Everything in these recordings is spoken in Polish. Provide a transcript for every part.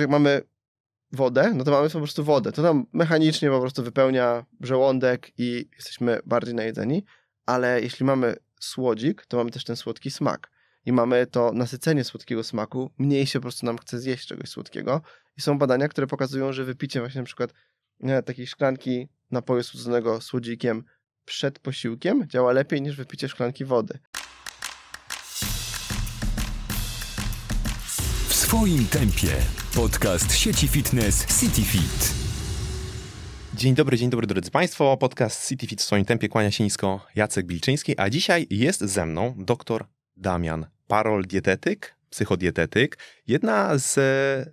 Jak mamy wodę, no to mamy po prostu wodę. To nam mechanicznie po prostu wypełnia żołądek i jesteśmy bardziej najedzeni, ale jeśli mamy słodzik, to mamy też ten słodki smak. I mamy to nasycenie słodkiego smaku, mniej się po prostu nam chce zjeść czegoś słodkiego. I są badania, które pokazują, że wypicie właśnie na przykład nie, takiej szklanki napoju słodzonego słodzikiem przed posiłkiem działa lepiej niż wypicie szklanki wody. W swoim tempie. Podcast sieci fitness CityFit. Dzień dobry, dzień dobry drodzy Państwo. Podcast CityFit w swoim tempie kłania się nisko Jacek Bilczyński, a dzisiaj jest ze mną dr Damian Parol, dietetyk, psychodietetyk, jedna z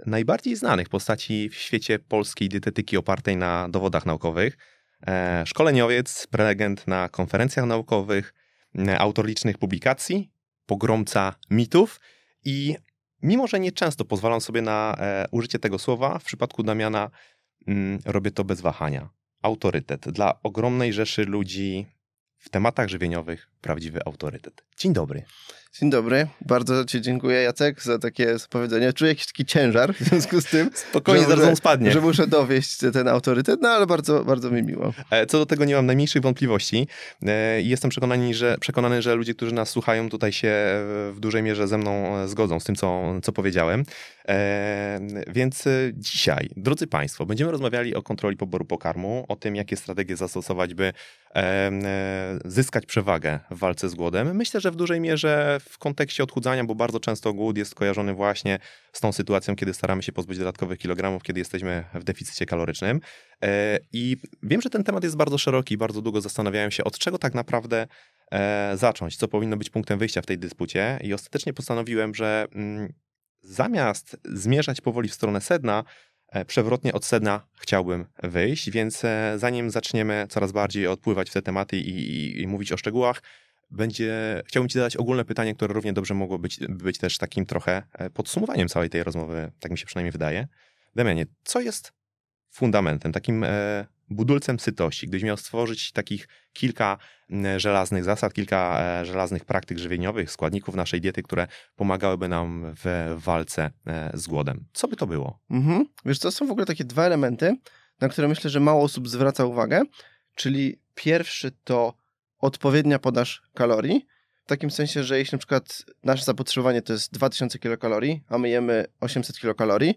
najbardziej znanych postaci w świecie polskiej dietetyki opartej na dowodach naukowych. E, szkoleniowiec, prelegent na konferencjach naukowych, e, autor licznych publikacji, pogromca mitów i mimo, że nie często pozwalam sobie na e, użycie tego słowa, w przypadku Damiana mm, robię to bez wahania. Autorytet. Dla ogromnej rzeszy ludzi w tematach żywieniowych prawdziwy autorytet. Dzień dobry. Dzień dobry. Bardzo Ci dziękuję, Jacek, za takie powiedzenie. Czuję jakiś taki ciężar w związku z tym. Spokojnie, zaraz on spadnie. Że muszę dowieść ten autorytet, no ale bardzo, bardzo mi miło. E, co do tego nie mam najmniejszych wątpliwości. E, jestem przekonany że, przekonany, że ludzie, którzy nas słuchają, tutaj się w dużej mierze ze mną e, zgodzą z tym, co, co powiedziałem. Więc dzisiaj, drodzy Państwo, będziemy rozmawiali o kontroli poboru pokarmu, o tym, jakie strategie zastosować, by zyskać przewagę w walce z głodem. Myślę, że w dużej mierze w kontekście odchudzania, bo bardzo często głód jest kojarzony właśnie z tą sytuacją, kiedy staramy się pozbyć dodatkowych kilogramów, kiedy jesteśmy w deficycie kalorycznym. E, I wiem, że ten temat jest bardzo szeroki, bardzo długo zastanawiałem się, od czego tak naprawdę e, zacząć, co powinno być punktem wyjścia w tej dyspucie. I ostatecznie postanowiłem, że mm, zamiast zmierzać powoli w stronę sedna, e, przewrotnie od sedna chciałbym wyjść, więc zanim zaczniemy coraz bardziej odpływać w te tematy i, i, i mówić o szczegółach, będzie, chciałbym Ci zadać ogólne pytanie, które równie dobrze mogło być, być też takim trochę e, podsumowaniem całej tej rozmowy, tak mi się przynajmniej wydaje. Damianie, co jest fundamentem, takim e, budulcem sytości? Gdybyś miał stworzyć takich kilka żelaznych zasad, kilka e, żelaznych praktyk żywieniowych, składników naszej diety, które pomagałyby nam w walce z głodem. Co by to było? Mhm. Wiesz, to są w ogóle takie dwa elementy, na które myślę, że mało osób zwraca uwagę, czyli pierwszy to odpowiednia podaż kalorii. W takim sensie, że jeśli na przykład nasze zapotrzebowanie to jest 2000 kilokalorii, a my jemy 800 kilokalorii,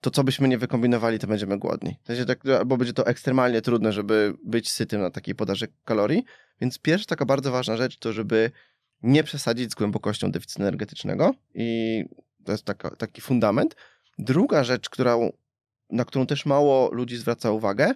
to co byśmy nie wykombinowali, to będziemy głodni. W sensie tak, albo będzie to ekstremalnie trudne, żeby być sytym na takiej podaży kalorii. Więc pierwsza taka bardzo ważna rzecz to, żeby nie przesadzić z głębokością deficytu energetycznego i to jest taka, taki fundament. Druga rzecz, na którą też mało ludzi zwraca uwagę,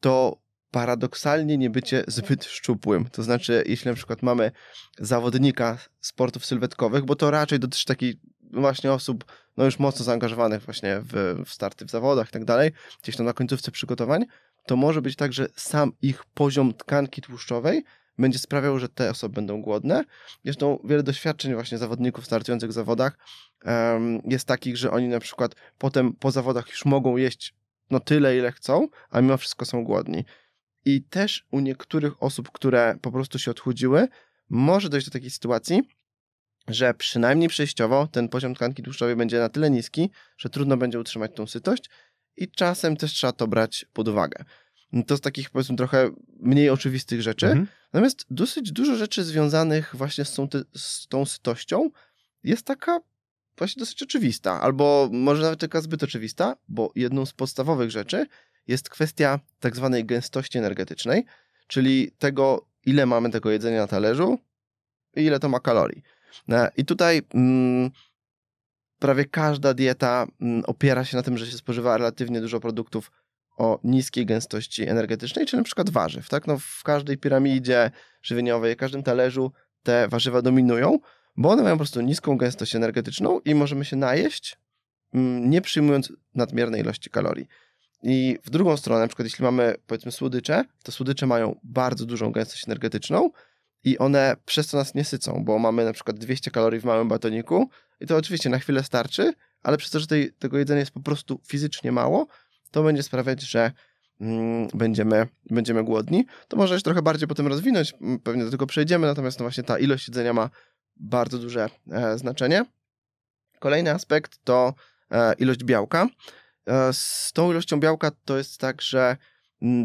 to paradoksalnie nie bycie zbyt szczupłym. To znaczy, jeśli na przykład mamy zawodnika sportów sylwetkowych, bo to raczej dotyczy takich właśnie osób no już mocno zaangażowanych właśnie w, w starty w zawodach i tak dalej, gdzieś tam na końcówce przygotowań, to może być tak, że sam ich poziom tkanki tłuszczowej będzie sprawiał, że te osoby będą głodne. Zresztą wiele doświadczeń właśnie zawodników startujących w zawodach um, jest takich, że oni na przykład potem po zawodach już mogą jeść no tyle, ile chcą, a mimo wszystko są głodni. I też u niektórych osób, które po prostu się odchudziły, może dojść do takiej sytuacji, że przynajmniej przejściowo ten poziom tkanki tłuszczowej będzie na tyle niski, że trudno będzie utrzymać tą sytość i czasem też trzeba to brać pod uwagę. To z takich powiedzmy trochę mniej oczywistych rzeczy. Mhm. Natomiast dosyć dużo rzeczy związanych właśnie z tą, z tą sytością jest taka właśnie dosyć oczywista, albo może nawet taka zbyt oczywista, bo jedną z podstawowych rzeczy jest kwestia tak zwanej gęstości energetycznej, czyli tego, ile mamy tego jedzenia na talerzu i ile to ma kalorii. E, I tutaj mm, prawie każda dieta mm, opiera się na tym, że się spożywa relatywnie dużo produktów o niskiej gęstości energetycznej, czyli na przykład warzyw. Tak? No, w każdej piramidzie żywieniowej, w każdym talerzu te warzywa dominują, bo one mają po prostu niską gęstość energetyczną i możemy się najeść, mm, nie przyjmując nadmiernej ilości kalorii. I w drugą stronę, na przykład jeśli mamy powiedzmy słodycze, to słodycze mają bardzo dużą gęstość energetyczną i one przez to nas nie sycą, bo mamy na przykład 200 kalorii w małym batoniku i to oczywiście na chwilę starczy, ale przez to, że tej, tego jedzenia jest po prostu fizycznie mało, to będzie sprawiać, że mm, będziemy, będziemy głodni. To może jeszcze trochę bardziej potem rozwinąć, pewnie do tego przejdziemy, natomiast no właśnie ta ilość jedzenia ma bardzo duże e, znaczenie. Kolejny aspekt to e, ilość białka. E, z tą ilością białka to jest tak, że mm,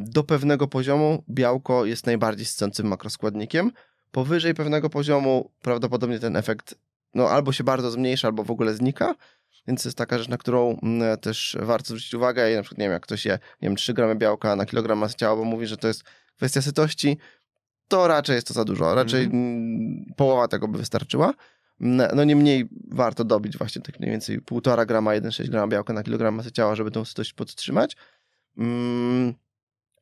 do pewnego poziomu białko jest najbardziej sycącym makroskładnikiem. Powyżej pewnego poziomu prawdopodobnie ten efekt no, albo się bardzo zmniejsza, albo w ogóle znika. Więc to jest taka rzecz, na którą też warto zwrócić uwagę. I na przykład, nie wiem, jak ktoś je, nie wiem, 3 gramy białka na kilogram masy ciała, bo mówi, że to jest kwestia sytości, to raczej jest to za dużo. Raczej mm. połowa tego by wystarczyła. No niemniej warto dobić właśnie tak mniej więcej 1,5 grama, 1,6 grama białka na kilogram masy ciała, żeby tą sytość podtrzymać. Mm,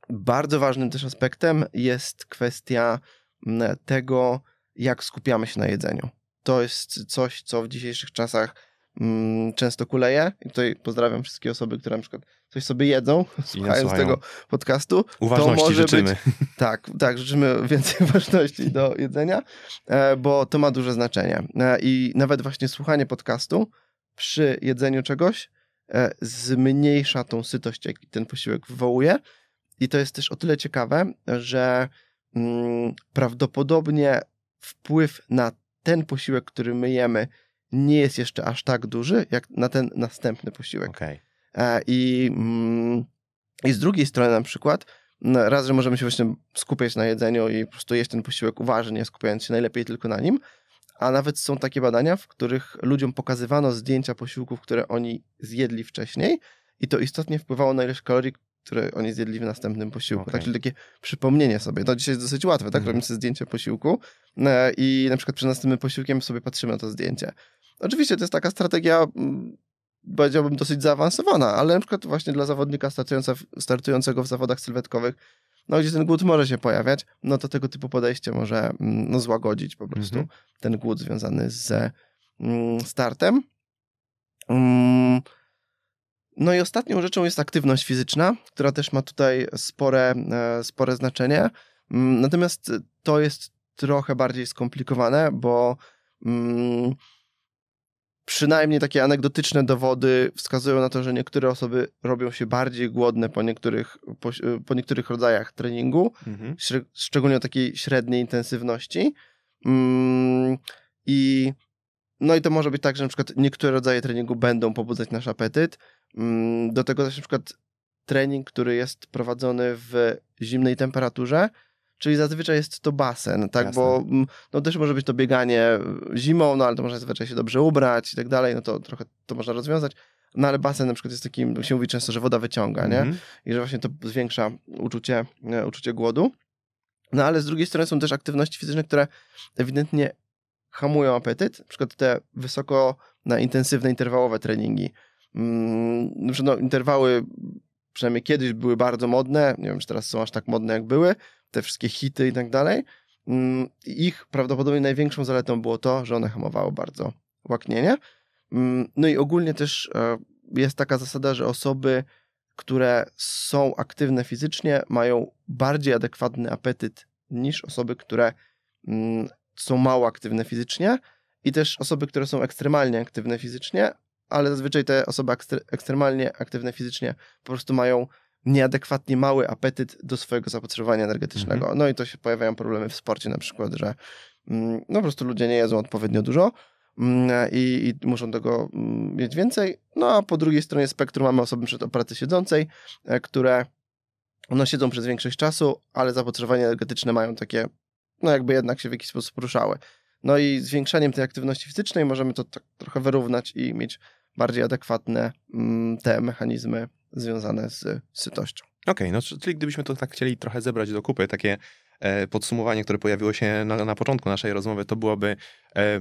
bardzo ważnym też aspektem jest kwestia mm, tego, jak skupiamy się na jedzeniu. To jest coś, co w dzisiejszych czasach mm, często kuleje. I tutaj pozdrawiam wszystkie osoby, które na przykład coś sobie jedzą, słuchając tego podcastu. Uważności to może życzymy. Być, tak, tak, życzymy więcej uważności do jedzenia, e, bo to ma duże znaczenie. E, I nawet właśnie słuchanie podcastu przy jedzeniu czegoś e, zmniejsza tą sytość, jaki ten posiłek wywołuje. I to jest też o tyle ciekawe, że mm, prawdopodobnie wpływ na ten posiłek, który my jemy, nie jest jeszcze aż tak duży, jak na ten następny posiłek. Okay. E, I, mm, I z drugiej strony na przykład, no, raz, że możemy się właśnie skupiać na jedzeniu i po prostu jeść ten posiłek uważnie, skupiając się najlepiej tylko na nim, a nawet są takie badania, w których ludziom pokazywano zdjęcia posiłków, które oni zjedli wcześniej i to istotnie wpływało na ilość kalorii, które oni zjedli w następnym posiłku. Okay. Tak, czyli takie przypomnienie sobie. To dzisiaj jest dosyć łatwe, tak? Mm. Robimy sobie zdjęcie posiłku e, i na przykład przed następnym posiłkiem sobie patrzymy na to zdjęcie. Oczywiście to jest taka strategia, mm, powiedziałbym, dosyć zaawansowana, ale na przykład właśnie dla zawodnika startującego w zawodach sylwetkowych, no gdzie ten głód może się pojawiać, no to tego typu podejście może mm, no, złagodzić po prostu mhm. ten głód związany z mm, startem. No i ostatnią rzeczą jest aktywność fizyczna, która też ma tutaj spore, e, spore znaczenie. Natomiast to jest trochę bardziej skomplikowane, bo przynajmniej takie anegdotyczne dowody wskazują na to, że niektóre osoby robią się bardziej głodne po niektórych, po, po niektórych rodzajach treningu, mhm. szczególnie o takiej średniej intensywności. Mm, I no i to może być tak, że na przykład niektóre rodzaje treningu będą pobudzać nasz apetyt. Mm, do tego też na przykład trening, który jest prowadzony w zimnej temperaturze, Czyli zazwyczaj jest to basen, tak? Jasne. Bo mm, no, też może być to bieganie zimą, no ale to można zazwyczaj się dobrze ubrać i tak dalej, no to trochę to można rozwiązać. No ale basen na przykład jest takim, się mówi często, że woda wyciąga, nie? Mhm. I że właśnie to zwiększa uczucie, uczucie głodu. No ale z drugiej strony są też aktywności fizyczne, które ewidentnie hamują apetyt, na przykład te wysoko na intensywne interwałowe treningi. Mm, no, interwały przynajmniej kiedyś były bardzo modne, nie wiem, czy teraz są aż tak modne, jak były, te wszystkie hity i tak dalej. Mm, ich prawdopodobnie największą zaletą było to, że one hamowały bardzo łaknienie. Mm, no i ogólnie też e, jest taka zasada, że osoby, które są aktywne fizycznie, mają bardziej adekwatny apetyt niż osoby, które są mało aktywne fizycznie. I też osoby, które są ekstremalnie aktywne fizycznie, ale zazwyczaj te osoby ekstremalnie aktywne fizycznie po prostu mają nieadekwatnie mały apetyt do swojego zapotrzebowania energetycznego. Mhm. No i to się pojawiają problemy w sporcie na przykład, że mm, no po prostu ludzie nie jedzą odpowiednio dużo mm, i, i muszą tego mm, mieć więcej. No a po drugiej stronie spektrum mamy osoby przed pracy siedzącej, e, które no siedzą przez większość czasu, ale zapotrzebowanie energetyczne mają takie, no jakby jednak się w jakiś sposób poruszały. No i zwiększaniem tej aktywności fizycznej możemy to tak trochę wyrównać i mieć bardziej adekwatne te mechanizmy związane z sytością. Okej, okay, no czyli gdybyśmy to tak chcieli trochę zebrać do kupy, takie e, podsumowanie, które pojawiło się na, na początku naszej rozmowy, to byłoby e,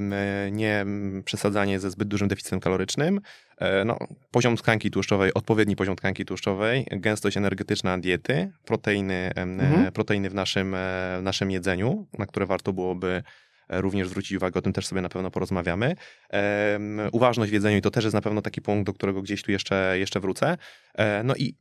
nie przesadzanie ze zbyt dużym deficytem kalorycznym, e, no, poziom tkanki tłuszczowej, odpowiedni poziom tkanki tłuszczowej, gęstość energetyczna diety, proteiny, mhm. proteiny w naszym, w naszym jedzeniu, na które warto byłoby również zwrócić uwagę, o tym też sobie na pewno porozmawiamy. Uważność w jedzeniu i to też jest na pewno taki punkt, do którego gdzieś tu jeszcze, jeszcze wrócę. E, no i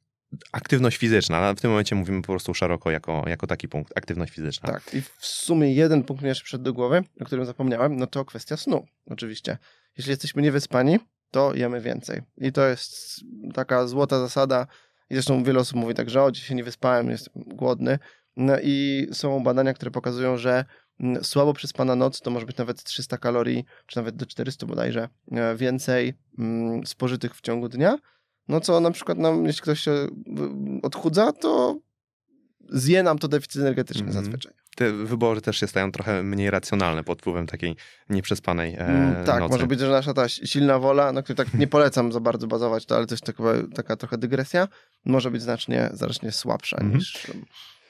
aktywność fizyczna. W tym momencie mówimy po prostu szeroko jako, jako taki punkt, aktywność fizyczna. Tak, i w sumie jeden punkt mi jeszcze przyszedł do głowy, o którym zapomniałem, no to kwestia snu, oczywiście. Jeśli jesteśmy niewyspani, to jemy więcej. I to jest taka złota zasada, i zresztą wiele osób mówi tak, że o, dzisiaj nie wyspałem, jestem głodny. No i są badania, które pokazują, że mm, słabo przespana noc to może być nawet 300 kalorii, czy nawet do 400 bodajże e, więcej mm, spożytych w ciągu dnia. No co na przykład nam, jeśli ktoś się odchudza, to zje nam to deficyt energetyczny Mhm. zazwyczaj. Te wybory też się stają trochę mniej racjonalne pod wpływem takiej nieprzespanej e, Mm, tak, nocy. może być, że nasza ta silna wola, na której tak nie polecam za bardzo bazować, to, ale to jest taka, taka trochę dygresja, może być znacznie, znacznie słabsza Mhm. niż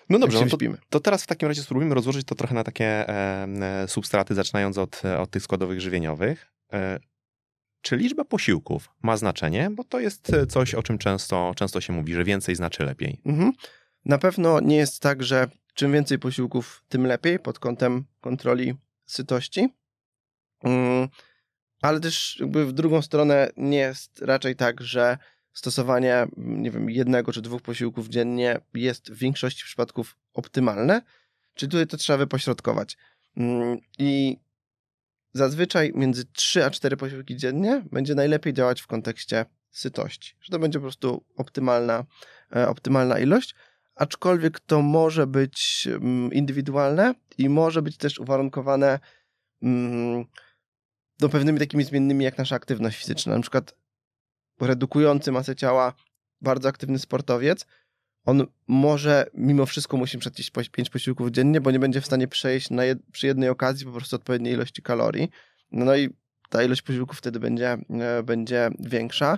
No dobrze, no to, to teraz w takim razie spróbujmy rozłożyć to trochę na takie e, e, substraty, zaczynając od, od tych składowych żywieniowych. E, czy liczba posiłków ma znaczenie? Bo to jest e, coś, o czym często, często się mówi, że więcej znaczy lepiej. Mhm. Na pewno nie jest tak, że czym więcej posiłków, tym lepiej pod kątem kontroli sytości. Mm, Ale też jakby w drugą stronę nie jest raczej tak, że stosowanie, nie wiem, jednego czy dwóch posiłków dziennie jest w większości przypadków optymalne. Czyli tutaj to trzeba wypośrodkować. Mm, I zazwyczaj między 3 a 4 posiłki dziennie będzie najlepiej działać w kontekście sytości. Że to będzie po prostu optymalna, e, optymalna ilość aczkolwiek to może być mm, indywidualne i może być też uwarunkowane mm, no, pewnymi takimi zmiennymi jak nasza aktywność fizyczna. Na przykład redukujący masę ciała bardzo aktywny sportowiec, on może mimo wszystko musi przejść 5 posiłków dziennie, bo nie będzie w stanie przejść jed- przy jednej okazji po prostu odpowiedniej ilości kalorii. No i ta ilość posiłków wtedy będzie, e, będzie większa.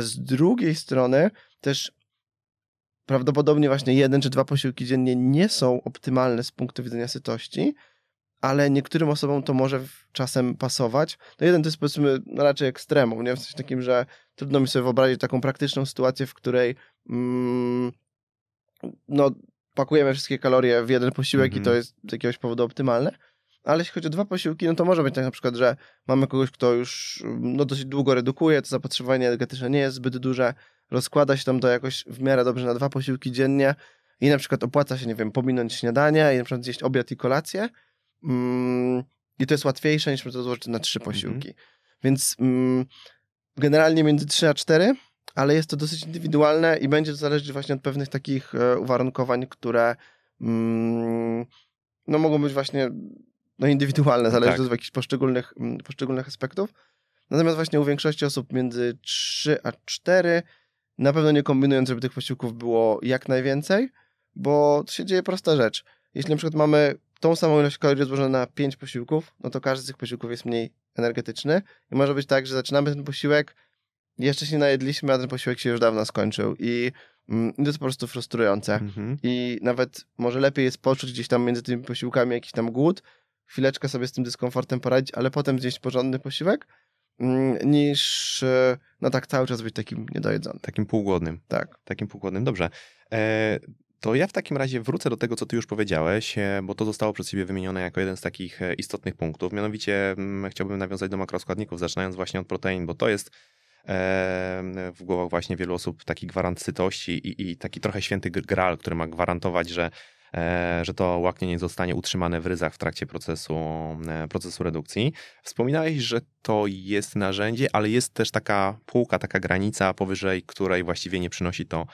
Z drugiej strony też prawdopodobnie właśnie jeden czy dwa posiłki dziennie nie są optymalne z punktu widzenia sytości, ale niektórym osobom to może czasem pasować. No jeden to jest powiedzmy raczej ekstremum, nie? W sensie takim, że trudno mi sobie wyobrazić taką praktyczną sytuację, w której mm, no pakujemy wszystkie kalorie w jeden posiłek i Mhm. to jest z jakiegoś powodu optymalne. Ale jeśli chodzi o dwa posiłki, no to może być tak na przykład, że mamy kogoś, kto już no, dosyć długo redukuje, to zapotrzebowanie energetyczne nie jest zbyt duże, rozkłada się tam to jakoś w miarę dobrze na dwa posiłki dziennie i na przykład opłaca się, nie wiem, pominąć śniadanie i na przykład zjeść obiad i kolację mm, i to jest łatwiejsze niż to złożyć na trzy posiłki. Więc mm, generalnie między 3 a 4, ale jest to dosyć indywidualne i będzie to zależeć właśnie od pewnych takich e, uwarunkowań, które mm, no mogą być właśnie no indywidualne, zależy Tak. od jakichś poszczególnych, mm, poszczególnych aspektów. Natomiast właśnie u większości osób między 3 a 4 na pewno nie kombinując, żeby tych posiłków było jak najwięcej, bo to się dzieje prosta rzecz. Jeśli na przykład mamy tą samą ilość kalorii rozłożoną na 5 posiłków, no to każdy z tych posiłków jest mniej energetyczny i może być tak, że zaczynamy ten posiłek, jeszcze się najedliśmy, a ten posiłek się już dawno skończył i mm, to jest po prostu frustrujące. Mhm. I nawet może lepiej jest poczuć gdzieś tam między tymi posiłkami jakiś tam głód, chwileczkę sobie z tym dyskomfortem poradzić, ale potem zjeść porządny posiłek, mm, niż e, no tak cały czas być takim niedojedzonym. Takim półgłodnym. Tak. Takim półgłodnym. Dobrze. E, to ja w takim razie wrócę do tego, co ty już powiedziałeś, e, bo to zostało przez ciebie wymienione jako jeden z takich e, istotnych punktów. Mianowicie mm, chciałbym nawiązać do makroskładników, zaczynając właśnie od protein, bo to jest e, w głowach właśnie wielu osób taki gwarant sytości i, i taki trochę święty gr- gral, który ma gwarantować, że że to łaknienie zostanie utrzymane w ryzach w trakcie procesu, procesu redukcji. Wspominałeś, że to jest narzędzie, ale jest też taka półka, taka granica, powyżej której właściwie nie przynosi to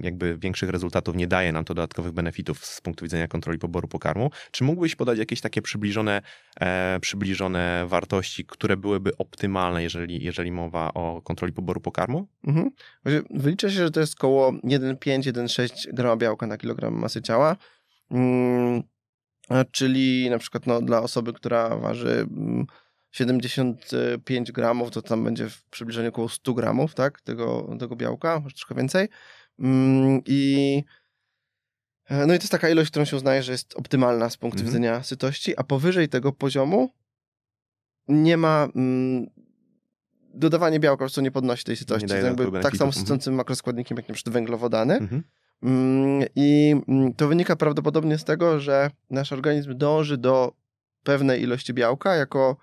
jakby większych rezultatów, nie daje nam to dodatkowych benefitów z punktu widzenia kontroli poboru pokarmu. Czy mógłbyś podać jakieś takie przybliżone, e, przybliżone wartości, które byłyby optymalne, jeżeli, jeżeli mowa o kontroli poboru pokarmu? Mhm. Wylicza się, że to jest około 1,5-1,6 grama białka na kilogram masy ciała. Mm, czyli na przykład no, dla osoby, która waży mm, 75 gramów, to tam będzie w przybliżeniu około 100 gramów tak, tego, tego białka, może troszkę więcej. Mm, I e, no i to jest taka ilość, którą się uznaje, że jest optymalna z punktu Mhm. widzenia sytości, a powyżej tego poziomu nie ma mm, dodawanie białka po prostu nie podnosi tej sytości. jakby dodatkowych tak samo sycącym makroskładnikiem jak na przykład węglowodany. Mhm. Mm, I mm, to wynika prawdopodobnie z tego, że nasz organizm dąży do pewnej ilości białka jako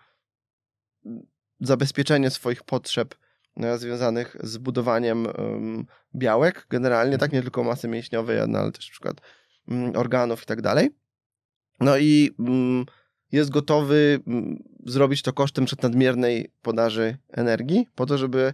zabezpieczenie swoich potrzeb e, związanych z budowaniem em, białek generalnie, tak nie tylko masy mięśniowej, ale też na przykład mm, organów i tak dalej. No i mm, jest gotowy mm, zrobić to kosztem nadmiernej podaży energii, po to, żeby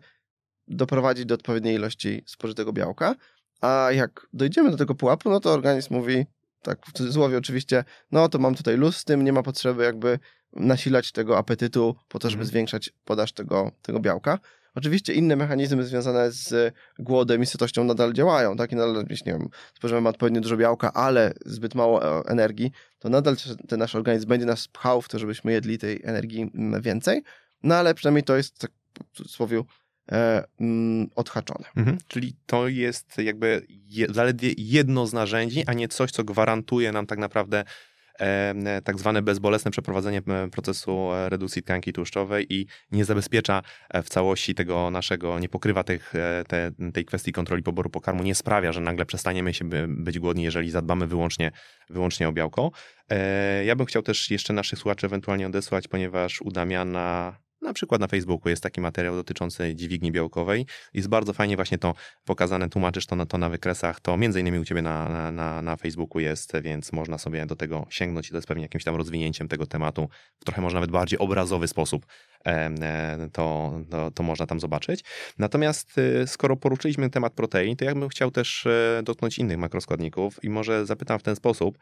doprowadzić do odpowiedniej ilości spożytego białka. A jak dojdziemy do tego pułapu, no to organizm mówi, tak w cudzysłowie oczywiście, no to mam tutaj luz z tym, nie ma potrzeby jakby nasilać tego apetytu po to, żeby Mhm. zwiększać podaż tego, tego białka. Oczywiście inne mechanizmy związane z głodem i sytością nadal działają, tak? I nadal, jeśli nie wiem, spożywamy odpowiednio dużo białka, ale zbyt mało e, energii, to nadal ten nasz organizm będzie nas pchał w to, żebyśmy jedli tej energii mm, więcej, no ale przynajmniej to jest, tak w cudzysłowie, e, mm, odhaczone. Mhm. Czyli to jest jakby je, zaledwie jedno z narzędzi, a nie coś, co gwarantuje nam tak naprawdę tak zwane bezbolesne przeprowadzenie e, procesu e, redukcji tkanki tłuszczowej i nie zabezpiecza e, w całości tego naszego, nie pokrywa tych, e, te, tej kwestii kontroli poboru pokarmu, nie sprawia, że nagle przestaniemy się by, być głodni, jeżeli zadbamy wyłącznie, wyłącznie o białko. E, ja bym chciał też jeszcze naszych słuchaczy ewentualnie odesłać, ponieważ u Damiana na przykład na Facebooku jest taki materiał dotyczący dźwigni białkowej. Jest bardzo fajnie właśnie to pokazane, tłumaczysz to na, to na wykresach. To między innymi u ciebie na, na- na, Facebooku jest, więc można sobie do tego sięgnąć i to jest pewnie jakimś tam rozwinięciem tego tematu w trochę może nawet bardziej obrazowy sposób. e, To, to, to można tam zobaczyć. Natomiast y, skoro poruszyliśmy temat protein, to ja bym chciał też e, dotknąć innych makroskładników i może zapytam w ten sposób,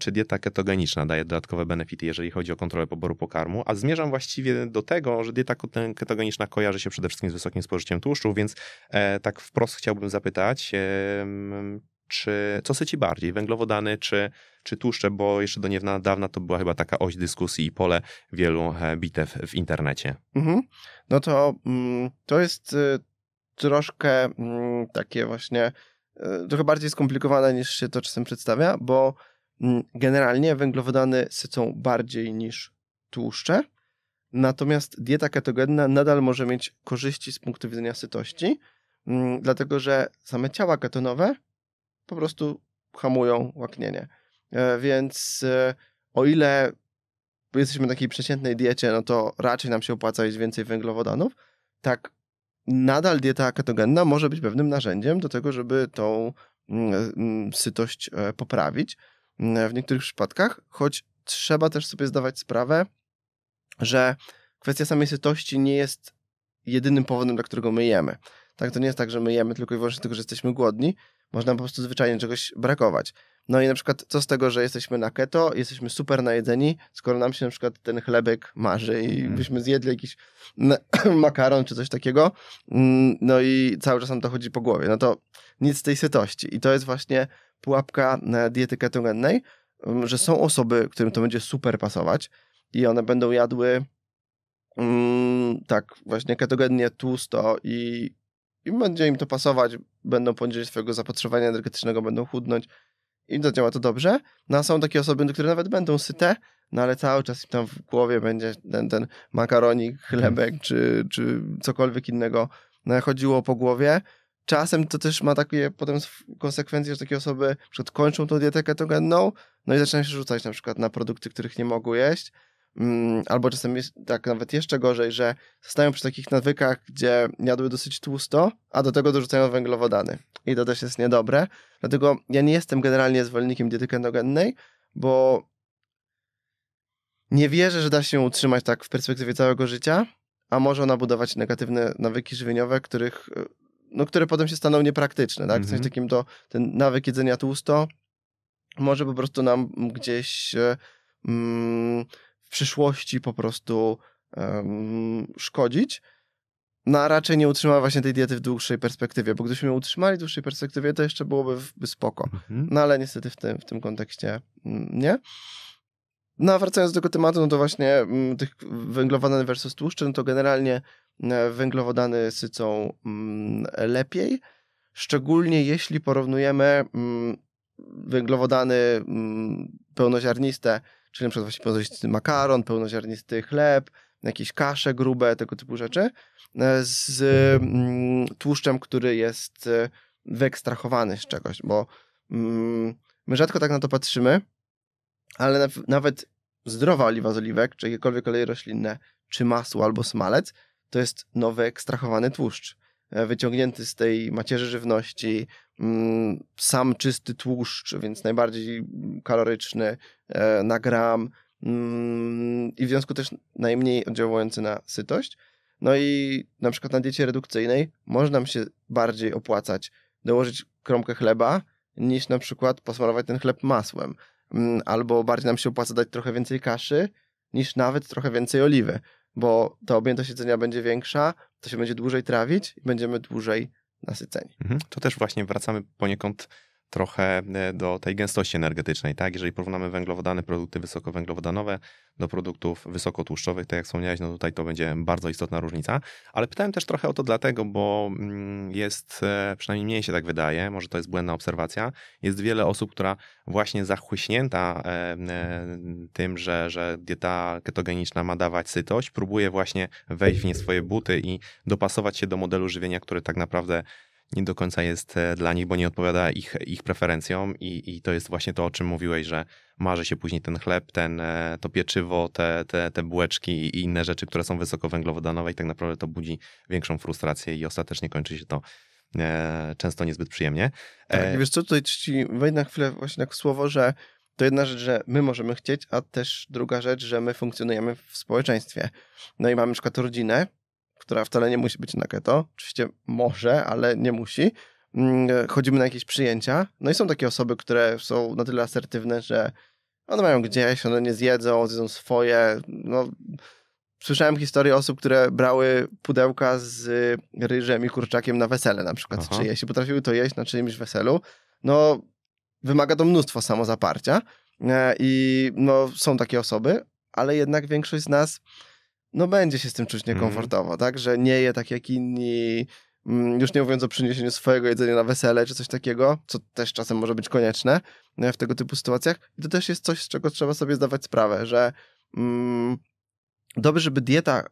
czy dieta ketogeniczna daje dodatkowe benefity, jeżeli chodzi o kontrolę poboru pokarmu, a zmierzam właściwie do tego, że dieta ketogeniczna kojarzy się przede wszystkim z wysokim spożyciem tłuszczu, więc e, tak wprost chciałbym zapytać, czy co syci bardziej, węglowodany czy, czy tłuszcze, bo jeszcze do niedawna to była chyba taka oś dyskusji i pole wielu e, bitew w internecie. Mhm. No to mm, to jest y, troszkę mm, takie właśnie, y, trochę bardziej skomplikowane niż się to czasem przedstawia, bo generalnie węglowodany sycą bardziej niż tłuszcze, natomiast dieta ketogenna nadal może mieć korzyści z punktu widzenia sytości, mm, dlatego że same ciała ketonowe po prostu hamują łaknienie. E, Więc e, o ile jesteśmy na takiej przeciętnej diecie, no to raczej nam się opłaca jeść więcej węglowodanów, tak nadal dieta ketogenna może być pewnym narzędziem do tego, żeby tą mm, mm, sytość e, poprawić mm, w niektórych przypadkach, choć trzeba też sobie zdawać sprawę, że kwestia samej sytości nie jest jedynym powodem, dla którego my jemy. Tak, to nie jest tak, że my jemy tylko i wyłącznie tylko, że jesteśmy głodni. Można po prostu zwyczajnie czegoś brakować. No i na przykład co z tego, że jesteśmy na keto, jesteśmy super najedzeni, skoro nam się na przykład ten chlebek marzy i Mhm. byśmy zjedli jakiś makaron czy coś takiego, mm, no i cały czas nam to chodzi po głowie. No to nic z tej sytości. I to jest właśnie pułapka e, diety ketogennej, mm, że są osoby, którym to będzie super pasować i one będą jadły mm, tak właśnie ketogennie tłusto i, i będzie im to pasować, będą poniżej swojego zapotrzebowania energetycznego, będą chudnąć i zadziała to dobrze. No a są takie osoby, które nawet będą syte, no ale cały czas im tam w głowie będzie ten, ten makaronik, chlebek czy, czy cokolwiek innego no, chodziło po głowie. Czasem to też ma takie potem konsekwencje, że takie osoby na przykład kończą tą dietę ketogenną, no i zaczynają się rzucać na przykład na produkty, których nie mogą jeść. Mm, albo czasem jest tak nawet jeszcze gorzej, że zostają przy takich nawykach, gdzie jadły dosyć tłusto, a do tego dorzucają węglowodany. I to też jest niedobre. Dlatego ja nie jestem generalnie zwolennikiem diety ketogennej, bo nie wierzę, że da się utrzymać tak w perspektywie całego życia, a może ona budować negatywne nawyki żywieniowe, których, e, no, które potem się staną niepraktyczne. Tak? W sensie Mhm. takim to ten nawyk jedzenia tłusto może po prostu nam gdzieś e, mm, w przyszłości po prostu szkodzić. No a raczej nie utrzyma właśnie tej diety w dłuższej perspektywie, bo gdybyśmy ją utrzymali w dłuższej perspektywie, to jeszcze byłoby w- by spoko. Mhm. No ale niestety w tym, w tym kontekście mm, nie. No a wracając do tego tematu, no to właśnie mm, tych węglowodany versus tłuszcze, no to generalnie węglowodany sycą mm, lepiej, szczególnie jeśli porównujemy mm, węglowodany mm, pełnoziarniste, czyli przykład właśnie pełnoziarnisty makaron, pełnoziarnisty chleb, jakieś kasze grube, tego typu rzeczy, e, z tłuszczem, który jest e, wyekstrahowany z czegoś, bo my rzadko tak na to patrzymy, ale naw- nawet zdrowa oliwa z oliwek, czy jakiekolwiek oleje roślinne, czy masło albo smalec, to jest nowy ekstrahowany tłuszcz. e, Wyciągnięty z tej macierzy żywności, mm, sam czysty tłuszcz, więc najbardziej kaloryczny e, na gram mm, i w związku też najmniej oddziałujący na sytość. No i na przykład na diecie redukcyjnej może nam się bardziej opłacać dołożyć kromkę chleba niż na przykład posmarować ten chleb masłem. Mm, albo bardziej nam się opłaca dać trochę więcej kaszy, niż nawet trochę więcej oliwy, bo ta objętość jedzenia będzie większa, to się będzie dłużej trawić i będziemy dłużej nasyceni. Mhm. To też właśnie wracamy poniekąd trochę e, do tej gęstości energetycznej, tak? Jeżeli porównamy węglowodany, produkty wysokowęglowodanowe do produktów wysokotłuszczowych, tak jak wspomniałeś, no tutaj to będzie bardzo istotna różnica, ale pytałem też trochę o to dlatego, bo mm, jest, e, przynajmniej mnie się tak wydaje, może to jest błędna obserwacja, jest wiele osób, która właśnie zachłyśnięta e, tym, że, że dieta ketogeniczna ma dawać sytość, próbuje właśnie wejść w nie swoje buty i dopasować się do modelu żywienia, który tak naprawdę nie do końca jest e, dla nich, bo nie odpowiada ich, ich preferencjom i, i to jest właśnie to, o czym mówiłeś, że marzy się później ten chleb, ten, e, to pieczywo, te, te, te bułeczki i inne rzeczy, które są wysokowęglowodanowe i tak naprawdę to budzi większą frustrację i ostatecznie kończy się to e, często niezbyt przyjemnie. Tak, e... wiesz co, tutaj ci wejdę na chwilę właśnie na słowo, że to jedna rzecz, że my możemy chcieć, a też druga rzecz, że my funkcjonujemy w społeczeństwie. No i mamy na przykład rodzinę, która wcale nie musi być na keto. Oczywiście może, ale nie musi. Mm, chodzimy na jakieś przyjęcia. No i są takie osoby, które są na tyle asertywne, że one mają gdzieś, one nie zjedzą, zjedzą swoje. No, słyszałem historię osób, które brały pudełka z ryżem i kurczakiem na wesele na przykład. Aha. Czy jeśli potrafiły to jeść na czyimś weselu, no wymaga to mnóstwo samozaparcia e, i no są takie osoby, ale jednak większość z nas no będzie się z tym czuć mhm. niekomfortowo, mm. tak? Że nie je tak jak inni, mm, już nie mówiąc o przyniesieniu swojego jedzenia na wesele czy coś takiego, co też czasem może być konieczne e, w tego typu sytuacjach. I to też jest coś, z czego trzeba sobie zdawać sprawę, że mm, dobrze, żeby dieta,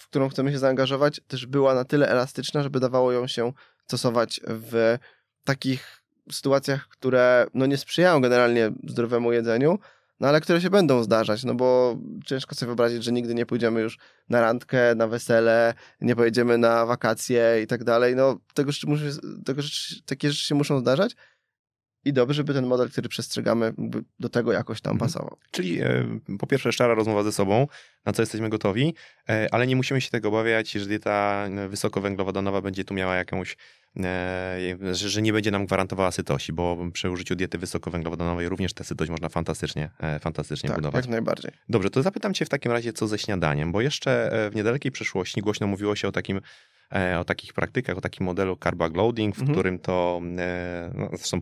w którą chcemy się zaangażować, też była na tyle elastyczna, żeby dawało ją się stosować w takich sytuacjach, które no, nie sprzyjają generalnie zdrowemu jedzeniu, no ale które się będą zdarzać, no bo ciężko sobie wyobrazić, że nigdy nie pójdziemy już na randkę, na wesele, nie pojedziemy na wakacje i tak dalej. No tego musi, tego rzeczy, takie rzeczy się muszą zdarzać i dobrze, żeby ten model, który przestrzegamy, do tego jakoś tam mhm. pasował. Czyli e, po pierwsze szczera rozmowa ze sobą, na co jesteśmy gotowi, e, ale nie musimy się tego obawiać, że dieta e, wysokowęglowodanowa będzie tu miała jakąś że, że nie będzie nam gwarantowała sytości, bo przy użyciu diety wysokowęglowodanowej również tę sytość można fantastycznie, fantastycznie tak, budować. jak najbardziej. Dobrze, to zapytam cię w takim razie, co ze śniadaniem, bo jeszcze w niedalekiej przeszłości głośno mówiło się o takim E, o takich praktykach, o takim modelu carb loading, w mhm. którym to e, no, zresztą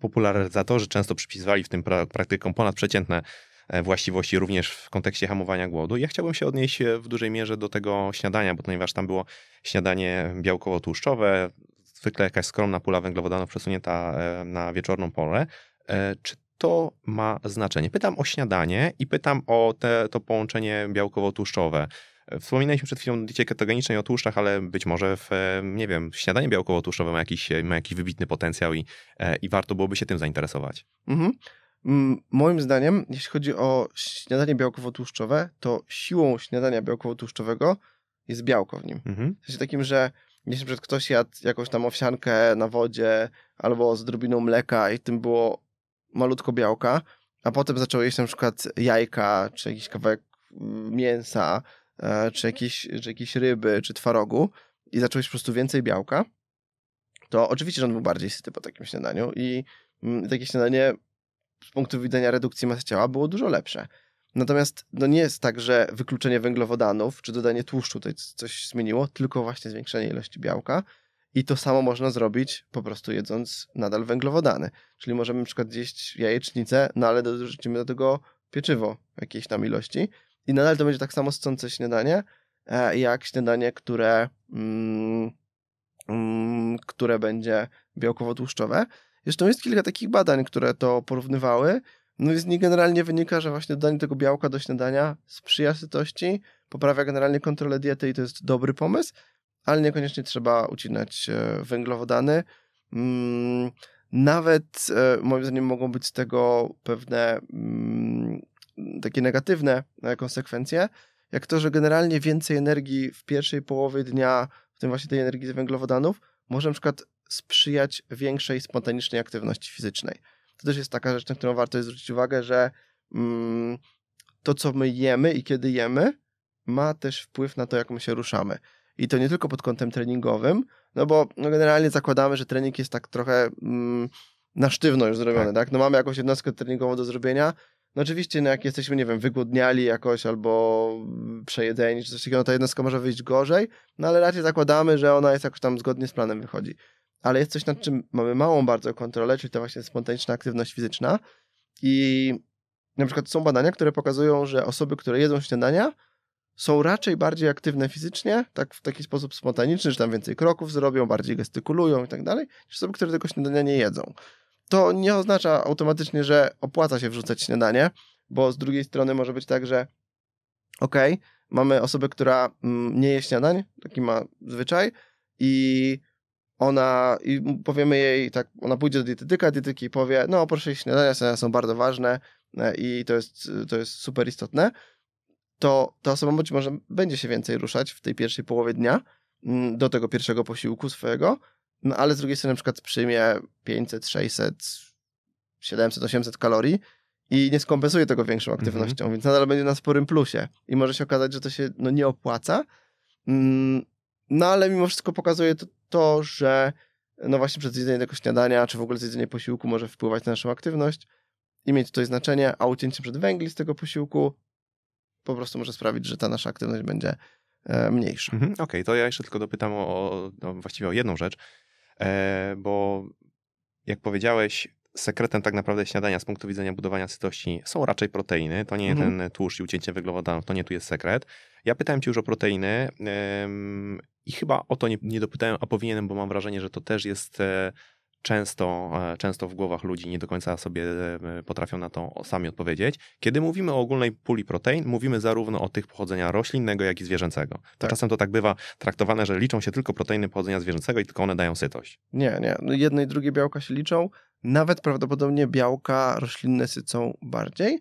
popularyzatorzy często przypisywali w tym praktykom ponadprzeciętne e, właściwości również w kontekście hamowania głodu. Ja chciałbym się odnieść w dużej mierze do tego śniadania, bo ponieważ tam było śniadanie białkowo-tłuszczowe, zwykle jakaś skromna pula węglowodanów przesunięta na wieczorną porę. Czy to ma znaczenie? Pytam o śniadanie i pytam o te, to połączenie białkowo-tłuszczowe. Wspominaliśmy przed chwilą o diecie ketogenicznej, o tłuszczach, ale być może w, nie wiem, śniadanie białkowo-tłuszczowe ma jakiś, ma jakiś wybitny potencjał i, e, i warto byłoby się tym zainteresować. Mhm. Moim zdaniem, jeśli chodzi o śniadanie białkowo-tłuszczowe, to siłą śniadania białkowo-tłuszczowego jest białko w nim. Mhm. W sensie takim, że jeśli przed ktoś jadł jakąś tam owsiankę na wodzie albo z drobiną mleka i tym było malutko białka, a potem zaczął jeść na przykład jajka czy jakiś kawałek mm, mięsa, E, czy jakieś, czy jakieś ryby, czy twarogu i zacząłeś po prostu więcej białka, to oczywiście, że on był bardziej syty po takim śniadaniu i mm, takie śniadanie z punktu widzenia redukcji masy ciała było dużo lepsze. Natomiast no nie jest tak, że wykluczenie węglowodanów czy dodanie tłuszczu to coś zmieniło, tylko właśnie zwiększenie ilości białka. I to samo można zrobić po prostu jedząc nadal węglowodany. Czyli możemy na przykład zjeść jajecznicę, no ale dorzucimy do tego pieczywo jakiejś tam ilości i nadal to będzie tak samo scące śniadanie, e, jak śniadanie, które, mm, mm, które będzie białkowo-tłuszczowe. Zresztą jest kilka takich badań, które to porównywały. No z nich generalnie wynika, że właśnie dodanie tego białka do śniadania sprzyja sytości, poprawia generalnie kontrolę diety i to jest dobry pomysł, ale niekoniecznie trzeba ucinać e, węglowodany. Mm, nawet e, moim zdaniem mogą być z tego pewne takie negatywne e, konsekwencje, jak to, że generalnie więcej energii w pierwszej połowie dnia, w tym właśnie tej energii z węglowodanów, może na przykład sprzyjać większej spontanicznej aktywności fizycznej. To też jest taka rzecz, na którą warto zwrócić uwagę, że mm, to, co my jemy i kiedy jemy, ma też wpływ na to, jak my się ruszamy. I to nie tylko pod kątem treningowym, no bo no generalnie zakładamy, że trening jest tak trochę mm, na sztywno już zrobione, tak? tak? No mamy jakąś jednostkę treningową do zrobienia, no oczywiście, no jak jesteśmy, nie wiem, wygłodniali jakoś albo przejedzeni czy coś takiego, no ta jednostka może wyjść gorzej, no ale raczej zakładamy, że ona jest jakoś tam zgodnie z planem wychodzi. Ale jest coś, nad czym mamy małą bardzo kontrolę, czyli to właśnie spontaniczna aktywność fizyczna. I na przykład są badania, które pokazują, że osoby, które jedzą śniadania, są raczej bardziej aktywne fizycznie, tak w taki sposób spontaniczny, że tam więcej kroków zrobią, bardziej gestykulują i tak dalej, niż osoby, które tego śniadania nie jedzą. To nie oznacza automatycznie, że opłaca się wrzucać śniadanie, bo z drugiej strony może być tak, że okej, okay, mamy osobę, która mm, nie je śniadań, taki ma zwyczaj i ona, i powiemy jej tak, ona pójdzie do dietetyka, dietetyk powie, no proszę śniadania, śniadania są bardzo ważne e, i to jest, to jest super istotne, to ta osoba być może będzie się więcej ruszać w tej pierwszej połowie dnia mm, do tego pierwszego posiłku swojego, no ale z drugiej strony na przykład przyjmie 500, 600, 700, 800 kalorii i nie skompensuje tego większą mhm. aktywnością, mm -hmm. więc nadal będzie na sporym plusie i może się okazać, że to się no, nie opłaca. Mm, no ale mimo wszystko pokazuje to, to, że no właśnie przez jedzenie tego śniadania, czy w ogóle jedzenie posiłku może wpływać na naszą aktywność i mieć tutaj znaczenie, a ucięcie przed węgli z tego posiłku po prostu może sprawić, że ta nasza aktywność będzie e, mniejsza. Mhm, Okej, okay, to ja jeszcze tylko dopytam o, o, właściwie o jedną rzecz. E, bo jak powiedziałeś, sekretem tak naprawdę śniadania z punktu widzenia budowania sytości są raczej proteiny. To nie mhm. ten tłuszcz i ucięcie węglowodanów, to nie tu jest sekret. Ja pytałem cię już o proteiny i chyba o to nie, nie dopytałem, a powinienem, bo mam wrażenie, że to też jest e, często, e, często w głowach ludzi nie do końca sobie e, potrafią na to sami odpowiedzieć. Kiedy mówimy o ogólnej puli protein, mówimy zarówno o tych pochodzenia roślinnego, jak i zwierzęcego. Tak. Czasem to tak bywa traktowane, że liczą się tylko proteiny pochodzenia zwierzęcego i tylko one dają sytość. Nie, nie. No jedne i drugie białka się liczą. Nawet prawdopodobnie białka roślinne sycą bardziej.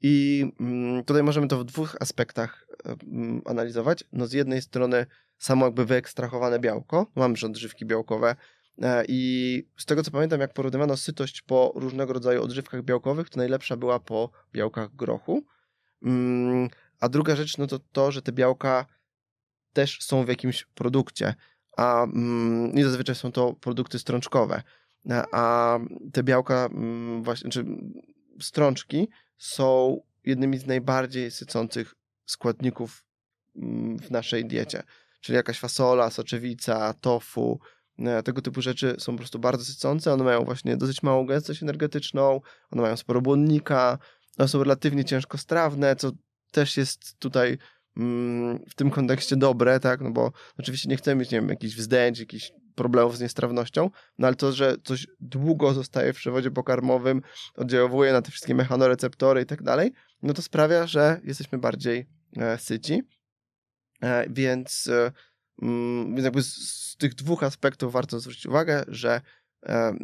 I mm, tutaj możemy to w dwóch aspektach mm, analizować. No z jednej strony samo jakby wyekstrahowane białko. Mamy odżywki białkowe, E, I z tego co pamiętam, jak porównywano sytość po różnego rodzaju odżywkach białkowych, to najlepsza była po białkach grochu. Mm, a druga rzecz, no to to, że te białka też są w jakimś produkcie, a mm, zazwyczaj są to produkty strączkowe. E, a te białka, mm, właśnie, czy strączki są jednymi z najbardziej sycących składników w naszej diecie. Czyli jakaś fasola, soczewica, tofu, E, tego typu rzeczy są po prostu bardzo sycące, one mają właśnie dosyć małą gęstość energetyczną, one mają sporo błonnika, one są relatywnie ciężkostrawne, co też jest tutaj mm, w tym kontekście dobre, tak, no bo oczywiście nie chcemy mieć, nie wiem, jakichś wzdęć, jakichś problemów z niestrawnością, no ale to, że coś długo zostaje w przewodzie pokarmowym, oddziałuje na te wszystkie mechanoreceptory i tak dalej, no to sprawia, że jesteśmy bardziej e, syci, e, więc e, Mm, więc jakby z, tych dwóch aspektów warto zwrócić uwagę, że e,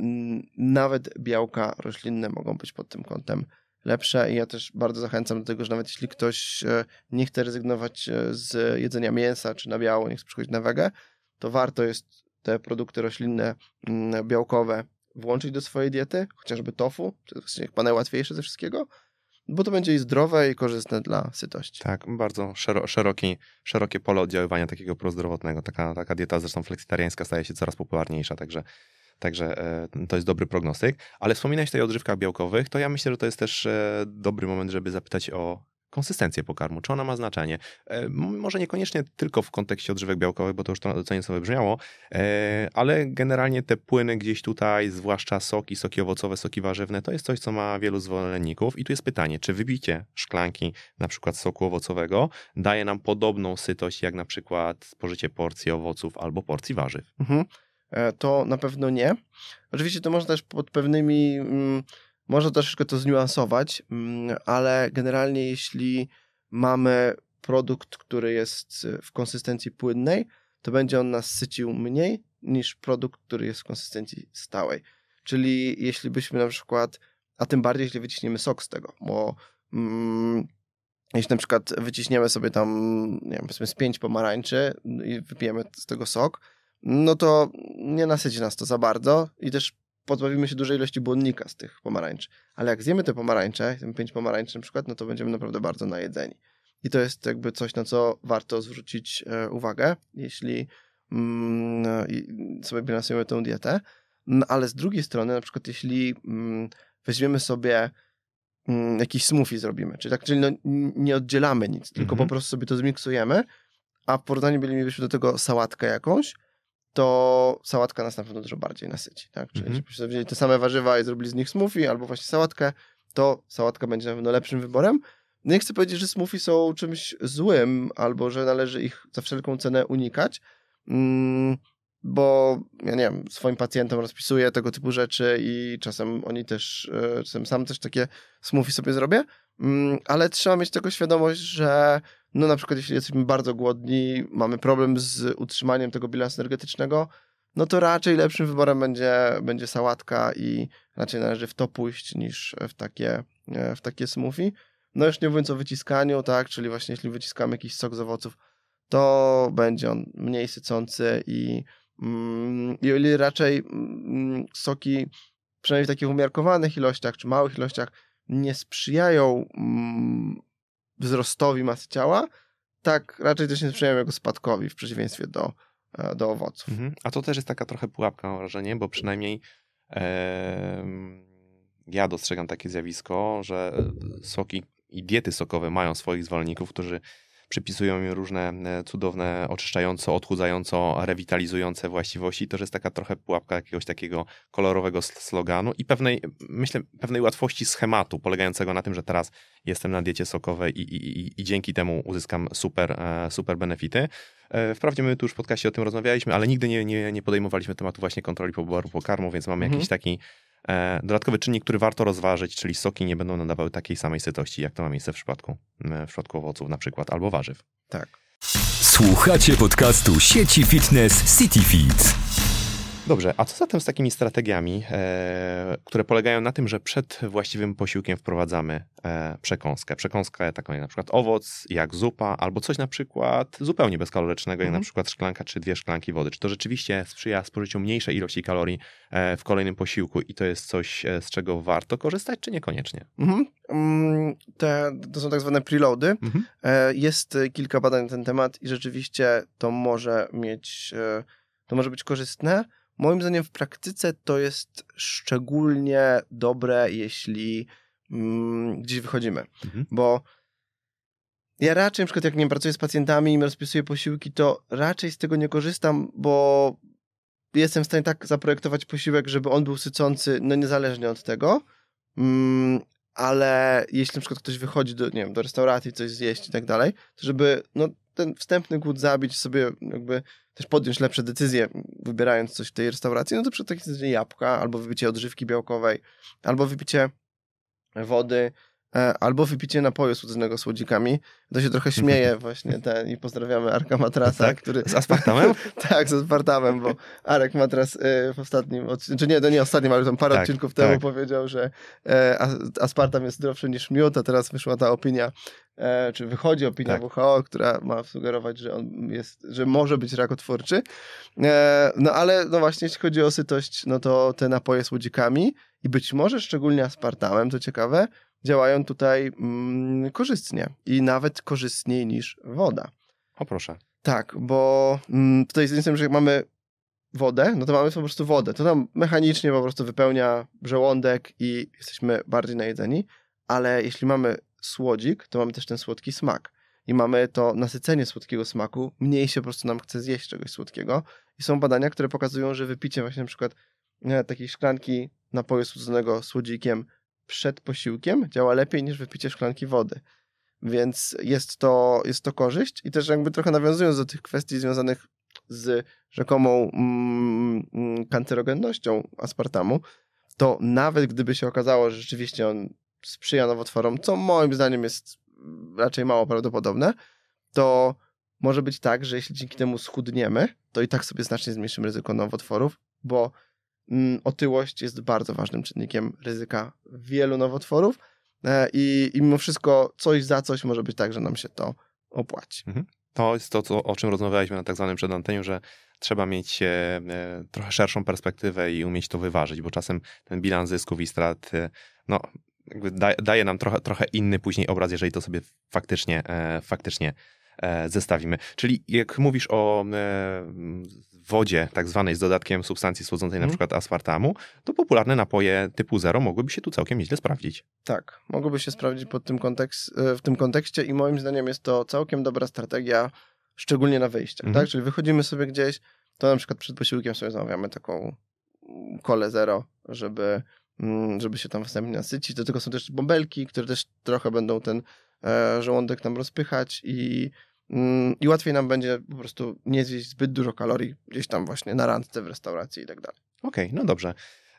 nawet białka roślinne mogą być pod tym kątem lepsze i ja też bardzo zachęcam do tego, że nawet jeśli ktoś e, nie chce rezygnować e, z jedzenia mięsa czy na biało, nie chce przychodzić na wegę, to warto jest te produkty roślinne, mm, białkowe włączyć do swojej diety, chociażby tofu, to jest chyba najłatwiejsze ze wszystkiego, bo to będzie i zdrowe, i korzystne dla sytości. Tak, bardzo szeroki, szerokie pole oddziaływania takiego prozdrowotnego. Taka, taka dieta zresztą fleksitariańska staje się coraz popularniejsza, także Także e, to jest dobry prognostyk. Ale wspominałeś tutaj o odżywkach białkowych, to ja myślę, że to jest też e, dobry moment, żeby zapytać o konsystencję pokarmu, czy ona ma znaczenie. E, może niekoniecznie tylko w kontekście odżywek białkowych, bo to już to co nieco wybrzmiało, e, ale generalnie te płyny gdzieś tutaj, zwłaszcza soki, soki owocowe, soki warzywne, to jest coś, co ma wielu zwolenników. I tu jest pytanie, czy wybicie szklanki na przykład soku owocowego daje nam podobną sytość, jak na przykład spożycie porcji owoców albo porcji warzyw? Mhm. E, to na pewno nie. Oczywiście to można też pod pewnymi... Mm, można troszeczkę to zniuansować, mm, ale generalnie jeśli mamy produkt, który jest w konsystencji płynnej, to będzie on nas sycił mniej niż produkt, który jest w konsystencji stałej. Czyli jeśli byśmy na przykład, a tym bardziej jeśli wyciśniemy sok z tego, bo mm, jeśli na przykład wyciśniemy sobie tam, nie wiem, powiedzmy z pięć pomarańczy i wypijemy z tego sok, no to nie nasyci nas to za bardzo i też pozbawimy się dużej ilości błonnika z tych pomarańczy. Ale jak zjemy te pomarańcze, pięć pomarańczy na przykład, no to będziemy naprawdę bardzo najedzeni. I to jest jakby coś, na co warto zwrócić e, uwagę, jeśli mm, sobie bilansujemy tę dietę. No, ale z drugiej strony, na przykład jeśli mm, weźmiemy sobie mm, jakiś smoothie zrobimy, czyli tak, czyli no, nie oddzielamy nic, tylko Mhm. po prostu sobie to zmiksujemy, a w porównaniu mielibyśmy do tego sałatkę jakąś, to sałatka nas na pewno dużo bardziej nasyci, tak? Czyli jeśli sobie wzięli te same warzywa i zrobili z nich smoothie albo właśnie sałatkę, to sałatka będzie na pewno lepszym wyborem. Nie chcę powiedzieć, że smoothie są czymś złym, albo że należy ich za wszelką cenę unikać, mm, bo ja nie wiem, swoim pacjentom rozpisuję tego typu rzeczy i czasem oni też, e, czasem sam też takie smoothie sobie zrobię, mm, ale trzeba mieć tego świadomość, że no na przykład jeśli jesteśmy bardzo głodni, mamy problem z utrzymaniem tego bilansu energetycznego, no to raczej lepszym wyborem będzie, będzie sałatka i raczej należy w to pójść niż w takie, e, w takie smoothie. No już nie mówiąc o wyciskaniu, tak, czyli właśnie jeśli wyciskamy jakiś sok z owoców, to będzie on mniej sycący i, mm, i raczej mm, soki, przynajmniej w takich umiarkowanych ilościach czy małych ilościach, nie sprzyjają mm, wzrostowi masy ciała, tak raczej też nie sprzyjają jego spadkowi w przeciwieństwie do, e, do owoców. Mhm. A to też jest taka trochę pułapka, mam wrażenie, bo przynajmniej em, ja dostrzegam takie zjawisko, że soki i diety sokowe mają swoich zwolenników, którzy przypisują im różne e, cudowne, oczyszczająco, odchudzająco, rewitalizujące właściwości. To że jest taka trochę pułapka jakiegoś takiego kolorowego sloganu i pewnej, myślę, pewnej łatwości schematu, polegającego na tym, że teraz jestem na diecie sokowej i, i, i, i dzięki temu uzyskam super, e, super benefity. E, Wprawdzie my tu już w podcaście o tym rozmawialiśmy, ale nigdy nie, nie, nie podejmowaliśmy tematu właśnie kontroli poboru pokarmu, więc mamy Mhm. jakiś taki dodatkowy czynnik, który warto rozważyć, czyli soki nie będą nadawały takiej samej sytości, jak to ma miejsce w przypadku, e, w przypadku owoców na przykład, albo warzyw. Tak. Słuchacie podcastu sieci fitness CityFit. Dobrze, a co zatem z takimi strategiami, e, które polegają na tym, że przed właściwym posiłkiem wprowadzamy e, przekąskę? Przekąskę taką jak na przykład owoc, jak zupa, albo coś na przykład zupełnie bezkalorycznego, jak Mhm. na przykład szklanka czy dwie szklanki wody. Czy to rzeczywiście sprzyja spożyciu mniejszej ilości kalorii e, w kolejnym posiłku i to jest coś, e, z czego warto korzystać, czy niekoniecznie? Mhm. Mm, Te, to są tak zwane preloady. Mhm. E, Jest kilka badań na ten temat i rzeczywiście to może mieć, e, to może być korzystne. Moim zdaniem w praktyce to jest szczególnie dobre, jeśli mm, gdzieś wychodzimy, Mhm. bo ja raczej na przykład jak nie wiem, pracuję z pacjentami i rozpisuję posiłki, to raczej z tego nie korzystam, bo jestem w stanie tak zaprojektować posiłek, żeby on był sycący, no niezależnie od tego. Mm, ale jeśli na przykład ktoś wychodzi do, nie wiem, do restauracji, coś zjeść i tak dalej, to żeby no, ten wstępny głód zabić, sobie jakby też podjąć lepsze decyzje, wybierając coś w tej restauracji, no to przy takiej jabłka, albo wypicie odżywki białkowej, albo wypicie wody, albo wypicie napoju słodzonego słodzikami. To się trochę śmieje właśnie ten i pozdrawiamy Arka Matrasa, Tak? który... Z aspartamem? tak, z aspartamem, bo Arek Matras e, w ostatnim odcinku, czy nie, to nie ostatnim, ale tam parę Tak, odcinków temu tak. powiedział, że e, as- aspartam jest zdrowszy niż miód, a teraz wyszła ta opinia, e, czy wychodzi opinia Tak. WHO, która ma sugerować, że on jest, że może być rakotwórczy. E, no ale no właśnie, jeśli chodzi o sytość, no to te napoje słodzikami i być może szczególnie aspartamem, to ciekawe, działają tutaj mm, korzystnie i nawet korzystniej niż woda. O proszę. Tak, bo mm, tutaj z strony, że jak mamy wodę, no to mamy po prostu wodę. To nam mechanicznie po prostu wypełnia żołądek i jesteśmy bardziej najedzeni, ale jeśli mamy słodzik, to mamy też ten słodki smak. I mamy to nasycenie słodkiego smaku, mniej się po prostu nam chce zjeść czegoś słodkiego. I są badania, które pokazują, że wypicie właśnie na przykład e, takiej szklanki napoju słodzonego słodzikiem przed posiłkiem działa lepiej niż wypicie szklanki wody. Więc jest to, jest to korzyść i też jakby trochę nawiązując do tych kwestii związanych z rzekomą mm, mm, kancerogennością aspartamu, to nawet gdyby się okazało, że rzeczywiście on sprzyja nowotworom, co moim zdaniem jest raczej mało prawdopodobne, to może być tak, że jeśli dzięki temu schudniemy, to i tak sobie znacznie zmniejszymy ryzyko nowotworów, bo otyłość jest bardzo ważnym czynnikiem ryzyka wielu nowotworów e, i, i mimo wszystko coś za coś może być tak, że nam się to opłaci. To jest to, co, o czym rozmawialiśmy na tak zwanym przedanteniu, że trzeba mieć e, e, trochę szerszą perspektywę i umieć to wyważyć, bo czasem ten bilans zysków i strat no, daje nam trochę, trochę inny później obraz, jeżeli to sobie faktycznie, faktycznie zestawimy. Czyli jak mówisz o e, wodzie tak zwanej z dodatkiem substancji słodzącej, na Mhm. przykład aspartamu, to popularne napoje typu zero mogłyby się tu całkiem nieźle sprawdzić. Tak, mogłoby się sprawdzić pod tym kontekst, e, w tym kontekście i moim zdaniem jest to całkiem dobra strategia, szczególnie na wyjściach, Mhm. tak? Czyli wychodzimy sobie gdzieś, to na przykład przed posiłkiem sobie zamawiamy taką kolę zero, żeby, mm, żeby się tam wstępnie nasycić. Do tego są też bąbelki, które też trochę będą ten e, żołądek nam rozpychać i, mm, i łatwiej nam będzie po prostu nie zjeść zbyt dużo kalorii gdzieś tam właśnie na randce w restauracji i tak dalej. Okej, no dobrze.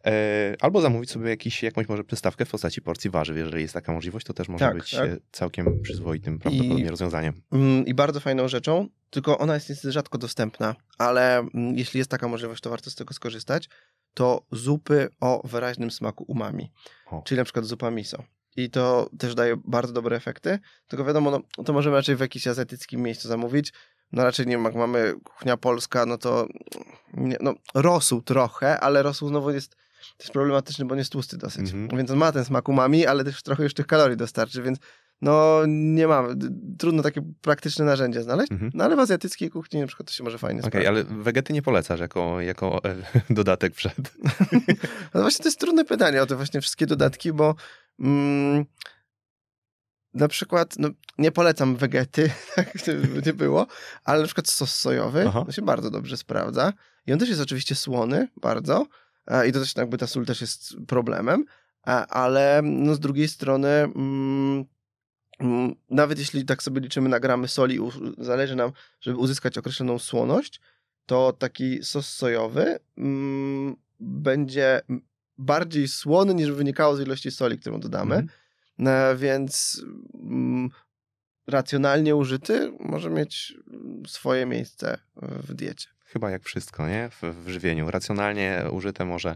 E, albo zamówić sobie jakiś, jakąś może przystawkę w postaci porcji warzyw, jeżeli jest taka możliwość, to też może Tak, być tak. e, całkiem przyzwoitym prawdopodobnie I- rozwiązaniem. Mm, I bardzo fajną rzeczą, tylko ona jest niestety rzadko dostępna, ale mm, jeśli jest taka możliwość, to warto z tego skorzystać, to zupy o wyraźnym smaku umami, O. czyli na przykład zupa miso. I to też daje bardzo dobre efekty, tylko wiadomo, no, to możemy raczej w jakimś azjatyckim miejscu zamówić, no raczej nie wiem, jak mamy kuchnia polska, no to mm, nie, no rosół trochę, ale rosół znowu jest też problematyczny, bo on jest tłusty dosyć, Mhm. więc on ma ten smak umami, ale też trochę już tych kalorii dostarczy, więc no nie mamy, D- trudno takie praktyczne narzędzie znaleźć, Mhm. no ale w azjatyckiej kuchni na przykład to się może fajnie Okej, sprawdzić. ale wegety nie polecasz jako, jako e, dodatek przed. No właśnie to jest trudne pytanie o te właśnie wszystkie dodatki, bo mm, na przykład, no, nie polecam wegety, tak nie było, ale na przykład sos sojowy, Aha. się bardzo dobrze sprawdza i on też jest oczywiście słony, bardzo e, i to też jakby ta sól też jest problemem, e, ale no, z drugiej strony mm, nawet jeśli tak sobie liczymy na gramy soli, zależy nam, żeby uzyskać określoną słoność, to taki sos sojowy mm, będzie bardziej słony niż wynikało z ilości soli, którą dodamy. E, więc mm, racjonalnie użyty może mieć mm, swoje miejsce w diecie. Chyba jak wszystko, nie? W, w żywieniu. Racjonalnie użyte może,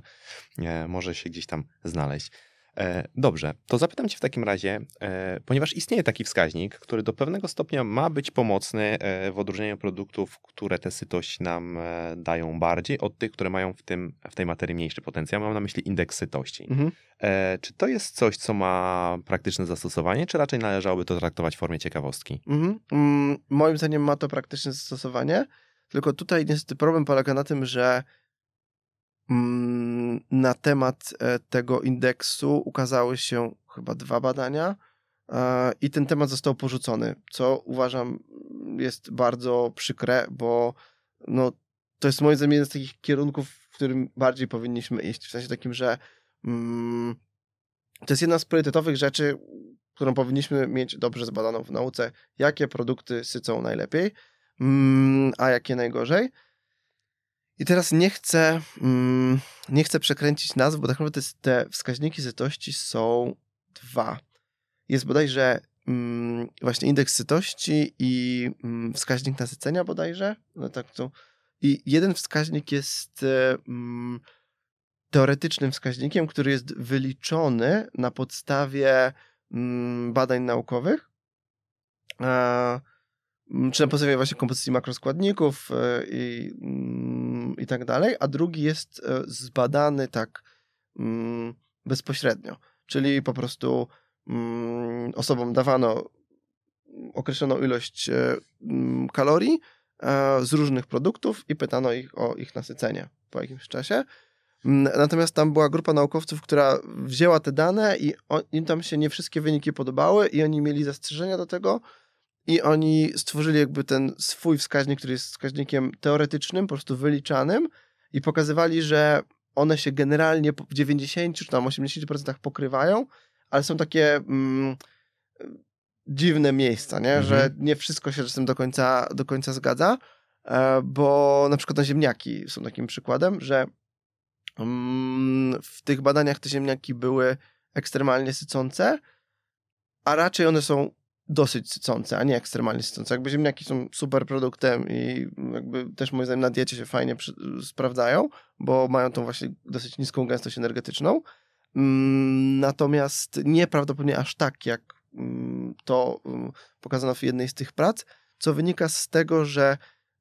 może się gdzieś tam znaleźć. E, dobrze, to zapytam Cię w takim razie, e, ponieważ istnieje taki wskaźnik, który do pewnego stopnia ma być pomocny e, w odróżnieniu produktów, które tę sytość nam dają bardziej, od tych, które mają w, tym, w tej materii mniejszy potencjał. Mam na myśli indeks sytości. Mhm. Czy to jest coś, co ma praktyczne zastosowanie, czy raczej należałoby to traktować w formie ciekawostki? Mhm. Mm, moim zdaniem ma to praktyczne zastosowanie, tylko tutaj niestety problem polega na tym, że na temat e, tego indeksu ukazały się chyba dwa badania e, i ten temat został porzucony, co uważam jest bardzo przykre, bo no, to jest moim zdaniem jeden z takich kierunków, w którym bardziej powinniśmy iść, w sensie takim, że mm, to jest jedna z priorytetowych rzeczy, którą powinniśmy mieć dobrze zbadaną w nauce, jakie produkty sycą najlepiej, mm, a jakie najgorzej. I teraz nie chcę, mm, nie chcę przekręcić nazw, bo tak naprawdę te wskaźniki sytości są dwa. Jest bodajże mm, właśnie indeks sytości i mm, wskaźnik nasycenia bodajże. No tak to. I jeden wskaźnik jest e, mm, teoretycznym wskaźnikiem, który jest wyliczony na podstawie mm, badań naukowych, e, czy na podstawie właśnie kompozycji makroskładników e, i, mm, i tak dalej, a drugi jest e, zbadany tak mm, bezpośrednio, czyli po prostu mm, osobom dawano określoną ilość e, kalorii z różnych produktów i pytano ich o ich nasycenie po jakimś czasie. Natomiast tam była grupa naukowców, która wzięła te dane i o, im tam się nie wszystkie wyniki podobały i oni mieli zastrzeżenia do tego i oni stworzyli jakby ten swój wskaźnik, który jest wskaźnikiem teoretycznym, po prostu wyliczanym i pokazywali, że one się generalnie w 90 czy tam 80% pokrywają, ale są takie mm, dziwne miejsca, nie? Mhm. że nie wszystko się z tym do końca, do końca zgadza, e, bo na przykład na ziemniaki są takim przykładem, że mm, w tych badaniach te ziemniaki były ekstremalnie sycące, a raczej one są dosyć sycące, a nie ekstremalnie sycące. Jakby ziemniaki są super produktem i jakby też moim zdaniem na diecie się fajnie przy, sprawdzają, bo mają tą właśnie dosyć niską gęstość energetyczną. Mm, Natomiast nieprawdopodobnie aż tak, jak mm, to mm, pokazano w jednej z tych prac, co wynika z tego, że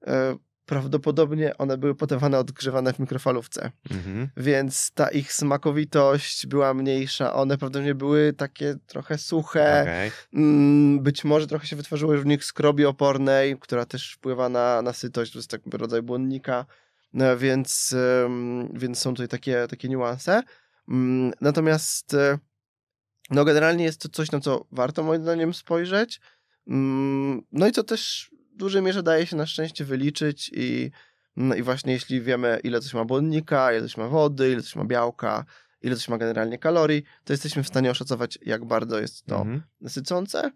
e, prawdopodobnie one były podawane odgrzewane w mikrofalówce. Mhm. Więc ta ich smakowitość była mniejsza. One prawdopodobnie były takie trochę suche. Okej. Mm, Być może trochę się wytworzyło w nich skrobi opornej, która też wpływa na, na sytość, to jest taki rodzaj błonnika, No, więc, więc są tutaj takie, takie niuanse. Mm, Natomiast e, no generalnie jest to coś, na co warto moim zdaniem spojrzeć. Mm, No i co też dużej mierze daje się na szczęście wyliczyć i, no i właśnie jeśli wiemy ile coś ma błonnika, ile coś ma wody, ile coś ma białka, ile coś ma generalnie kalorii, to jesteśmy w stanie oszacować jak bardzo jest to Mhm. sycące.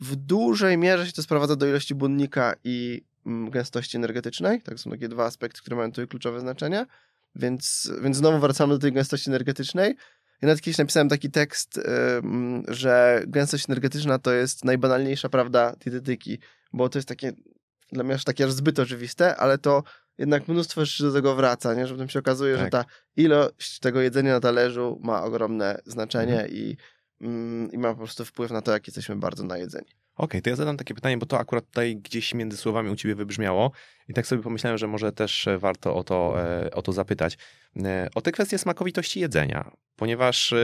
W dużej mierze się to sprowadza do ilości błonnika i mm, gęstości energetycznej. Tak są takie dwa aspekty, które mają tutaj kluczowe znaczenie. Więc, więc znowu wracamy do tej gęstości energetycznej. Ja nawet kiedyś napisałem taki tekst, że gęstość energetyczna to jest najbanalniejsza prawda dietetyki, bo to jest takie, dla mnie aż takie aż zbyt oczywiste, ale to jednak mnóstwo rzeczy do tego wraca, nie? że potem się okazuje, że Tak. ta ilość tego jedzenia na talerzu ma ogromne znaczenie Mhm. i, mm, i ma po prostu wpływ na to, jak jesteśmy bardzo najedzeni. Okej, to ja zadam takie pytanie, bo to akurat tutaj gdzieś między słowami u ciebie wybrzmiało i tak sobie pomyślałem, że może też e, warto o to, e, o to zapytać. E, O tę kwestię smakowitości jedzenia, ponieważ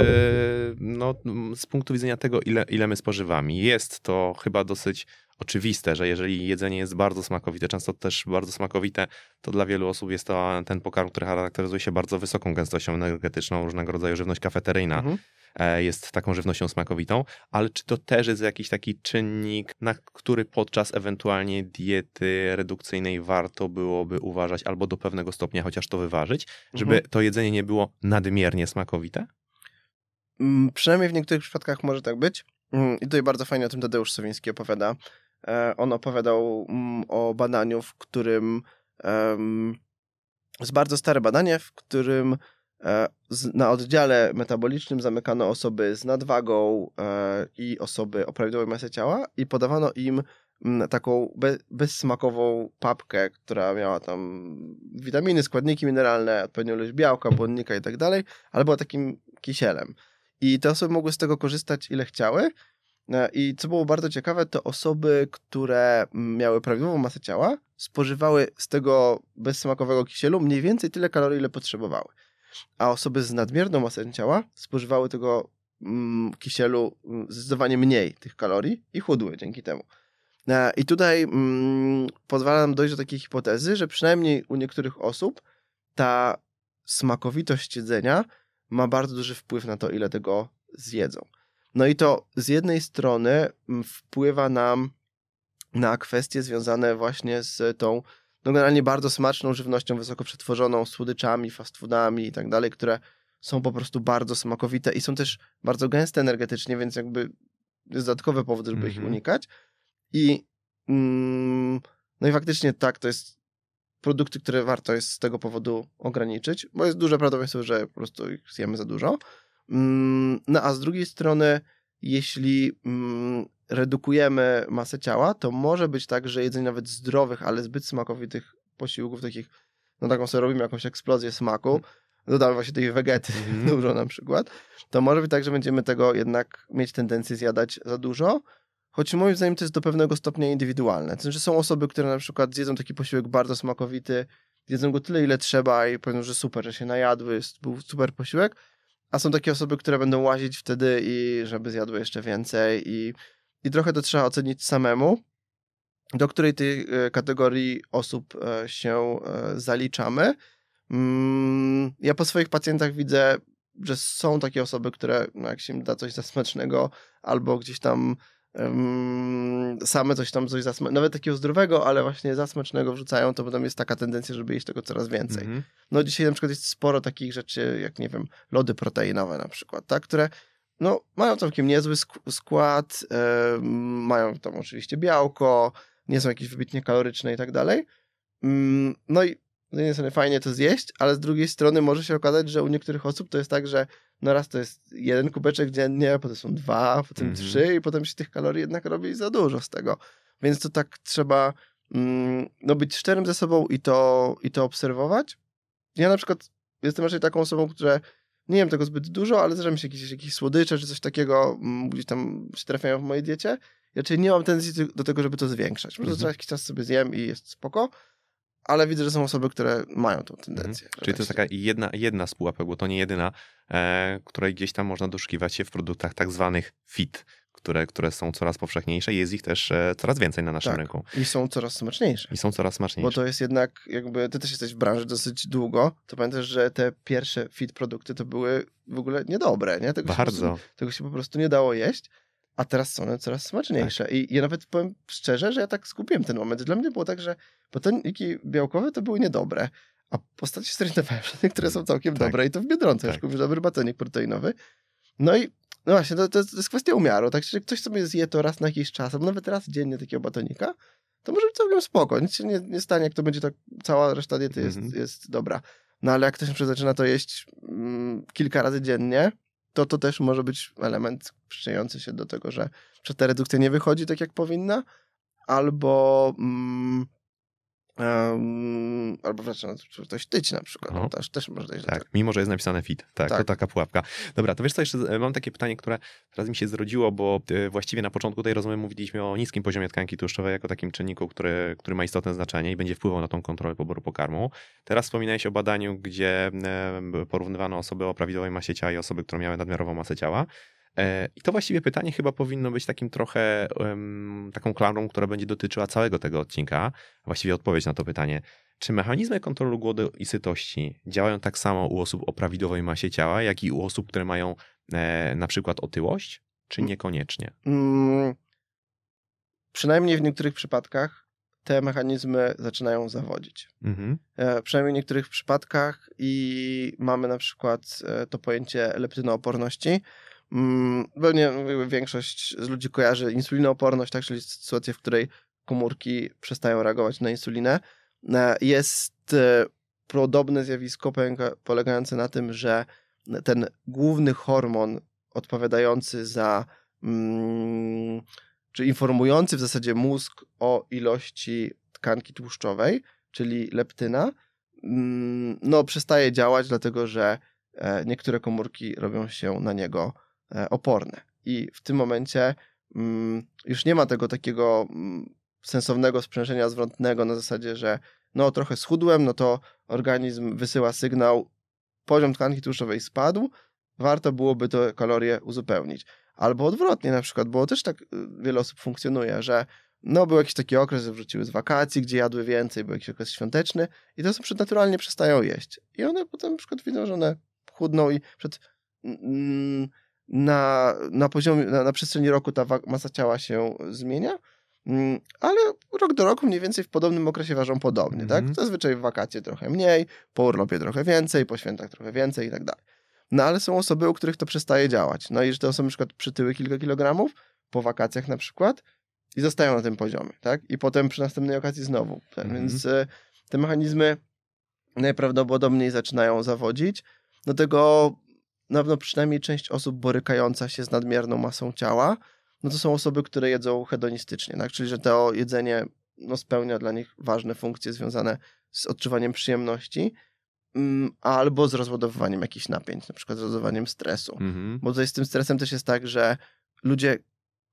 no, z punktu widzenia tego, ile, ile my spożywamy, jest to chyba dosyć oczywiste, że jeżeli jedzenie jest bardzo smakowite, często też bardzo smakowite, to dla wielu osób jest to ten pokarm, który charakteryzuje się bardzo wysoką gęstością energetyczną, różnego rodzaju żywność kafeteryjna Mhm. e, jest taką żywnością smakowitą, ale czy to też jest jakiś taki czynnik, na który podczas ewentualnie diety redukcyjnej warto byłoby uważać albo do pewnego stopnia chociaż to wyważyć, żeby Mhm. to jedzenie nie było nadmiernie smakowite? Mm, Przynajmniej w niektórych przypadkach może tak być. Mm, I tutaj bardzo fajnie o tym Tadeusz Sowiński opowiada. E, On opowiadał mm, o badaniu, w którym jest bardzo stare badanie, w którym e, na oddziale metabolicznym zamykano osoby z nadwagą e, i osoby o prawidłowej masie ciała i podawano im mm, taką be, bezsmakową papkę, która miała tam witaminy, składniki mineralne, odpowiednią ilość białka, błonnika i tak dalej, ale była takim kisielem. I te osoby mogły z tego korzystać ile chciały. E, I co było bardzo ciekawe, to osoby, które mm, miały prawidłową masę ciała, spożywały z tego bezsmakowego kisielu mniej więcej tyle kalorii, ile potrzebowały. A osoby z nadmierną masą ciała spożywały tego mm, kisielu mm, zdecydowanie mniej tych kalorii i chudły dzięki temu. E, I tutaj pozwala nam dojść do takiej hipotezy, że przynajmniej u niektórych osób ta smakowitość jedzenia ma bardzo duży wpływ na to, ile tego zjedzą. No i to z jednej strony mm, wpływa nam na kwestie związane właśnie z tą no generalnie bardzo smaczną żywnością wysoko przetworzoną, słodyczami, fast foodami i tak dalej, które są po prostu bardzo smakowite i są też bardzo gęste energetycznie, więc jakby jest dodatkowy powód, żeby ich Mhm. unikać. I mm, no i faktycznie tak, to jest produkty, które warto jest z tego powodu ograniczyć, bo jest duże prawdopodobieństwo, że po prostu ich zjemy za dużo. Mm, No a z drugiej strony, jeśli mm, redukujemy masę ciała, to może być tak, że jedzenie nawet zdrowych, ale zbyt smakowitych posiłków, takich, no taką sobie robimy jakąś eksplozję smaku, dodamy właśnie tej wegety Mhm. dużo na przykład, to może być tak, że będziemy tego jednak mieć tendencję zjadać za dużo, choć moim zdaniem to jest do pewnego stopnia indywidualne. To znaczy są osoby, które na przykład zjedzą taki posiłek bardzo smakowity, jedzą go tyle, ile trzeba i powiedzą, że super, że się najadły, był super posiłek, a są takie osoby, które będą łazić wtedy i żeby zjadły jeszcze więcej i, i trochę to trzeba ocenić samemu, do której tej e, kategorii osób e, się e, zaliczamy. Mm, Ja po swoich pacjentach widzę, że są takie osoby, które no jak się im da coś zasmacznego albo gdzieś tam same coś tam coś nawet takiego zdrowego, ale właśnie zasmacznego wrzucają, to potem jest taka tendencja, żeby jeść tego coraz więcej. Mhm. No dzisiaj na przykład jest sporo takich rzeczy, jak nie wiem, lody proteinowe na przykład, tak, które no, mają całkiem niezły sk- skład, em, mają tam oczywiście białko, nie są jakieś wybitnie kaloryczne i tak dalej. Mm, No i z jednej strony fajnie to zjeść, ale z drugiej strony może się okazać, że u niektórych osób to jest tak, że no raz to jest jeden kubeczek dziennie, potem są dwa, potem Mhm. trzy i potem się tych kalorii jednak robi za dużo z tego. Więc to tak trzeba mm, no, być szczerym ze sobą i to, i to obserwować. Ja na przykład jestem raczej taką osobą, która nie jem tego zbyt dużo, ale zdarza mi się jakieś, jakieś słodycze czy coś takiego mm, gdzieś tam się trafiają w mojej diecie. Ja raczej nie mam tendencji do tego, żeby to zwiększać. Mhm. co jakiś czas sobie zjem i jest spoko. Ale widzę, że są osoby, które mają tą tendencję. Mhm. Czyli to jest taka jedna, jedna z pułapek, bo to nie jedyna, e, której gdzieś tam można doszukiwać się w produktach tak zwanych fit, które, które są coraz powszechniejsze i jest ich też e, coraz więcej na naszym Tak. rynku. I są coraz smaczniejsze. I są coraz Bo smaczniejsze. to jest jednak, jakby ty też jesteś w branży dosyć długo, to pamiętasz, że te pierwsze fit produkty to były w ogóle niedobre, nie? Tego się, po prostu, Bardzo. tego się po prostu nie dało jeść, a teraz są one coraz smaczniejsze. Tak. I ja nawet powiem szczerze, że ja tak skupiłem ten moment. Dla mnie było tak, że botoniki białkowe to były niedobre, a postaci zorientowałem się, niektóre są całkiem Tak. dobre i to w Biedronce, Tak. już kupisz dobry batonik proteinowy. No i no właśnie, to, to, jest- to jest kwestia umiaru. Tak, że ktoś sobie zje to raz na jakiś czas, albo nawet raz dziennie takiego batonika, to może być całkiem spoko. Nic się nie, nie stanie, jak to będzie tak, cała reszta diety jest, Mhm. jest dobra. No ale jak ktoś na zaczyna to jeść mm, kilka razy dziennie, to to też może być element przyczyniający się do tego, że, ta redukcja nie wychodzi tak, jak powinna, albo mm, em, albo zaczyna coś tyć na przykład. No. No. Też, też może dojść do Tak, mimo że jest napisane fit. Tak, to Tak. taka pułapka. Dobra, to wiesz co, jeszcze mam takie pytanie, które teraz mi się zrodziło, bo e, właściwie na początku tej rozmowy mówiliśmy o niskim poziomie tkanki tłuszczowej jako takim czynniku, który, który ma istotne znaczenie i będzie wpływał na tą kontrolę poboru pokarmu. Teraz wspominałeś o badaniu, gdzie porównywano osoby o prawidłowej masie ciała i osoby, które miały nadmiarową masę ciała. E, I to właściwie pytanie chyba powinno być takim trochę taką klamrą, która będzie dotyczyła całego tego odcinka. Właściwie odpowiedź na to pytanie. Czy mechanizmy kontroli głodu i sytości działają tak samo u osób o prawidłowej masie ciała, jak i u osób, które mają e, na przykład otyłość, czy Mm. niekoniecznie? Mm, przynajmniej w niektórych przypadkach te mechanizmy zaczynają zawodzić. Mhm. E, przynajmniej w niektórych przypadkach i mamy na przykład to pojęcie leptynooporności. Mm, Pewnie jakby większość z ludzi kojarzy insulinooporność, tak, czyli sytuację, w której komórki przestają reagować na insulinę. E, Jest e, podobne zjawisko polega- polegające na tym, że ten główny hormon odpowiadający za, mm, czy informujący w zasadzie mózg o ilości tkanki tłuszczowej, czyli leptyna, mm, no przestaje działać, dlatego że e, niektóre komórki robią się na niego oporne. I w tym momencie mm, już nie ma tego takiego mm, sensownego sprzężenia zwrotnego na zasadzie, że no trochę schudłem, no to organizm wysyła sygnał, poziom tkanki tłuszczowej spadł, warto byłoby te kalorie uzupełnić. Albo odwrotnie na przykład, bo też tak y, wiele osób funkcjonuje, że no był jakiś taki okres, że wróciły z wakacji, gdzie jadły więcej, był jakiś okres świąteczny i te osoby naturalnie przestają jeść. I one potem na przykład widzą, że one chudną i przed, mm, na, na poziomie, na, na przestrzeni roku ta masa ciała się zmienia, mm, ale rok do roku mniej więcej w podobnym okresie ważą podobnie, Mhm. tak? Zazwyczaj w wakacje trochę mniej, po urlopie trochę więcej, po świętach trochę więcej i tak dalej. No ale są osoby, u których to przestaje działać. No i że te osoby na przykład przytyły kilka kilogramów po wakacjach na przykład i zostają na tym poziomie, tak? I potem przy następnej okazji znowu. Tak? Mhm. Więc e, te mechanizmy najprawdopodobniej zaczynają zawodzić. Do tego na pewno przynajmniej część osób borykająca się z nadmierną masą ciała, no to są osoby, które jedzą hedonistycznie, tak? Czyli że to jedzenie no, spełnia dla nich ważne funkcje związane z odczuwaniem przyjemności mm, albo z rozładowywaniem jakichś napięć, na przykład z rozładowaniem stresu. Mhm. Bo tutaj z tym stresem też jest tak, że ludzie,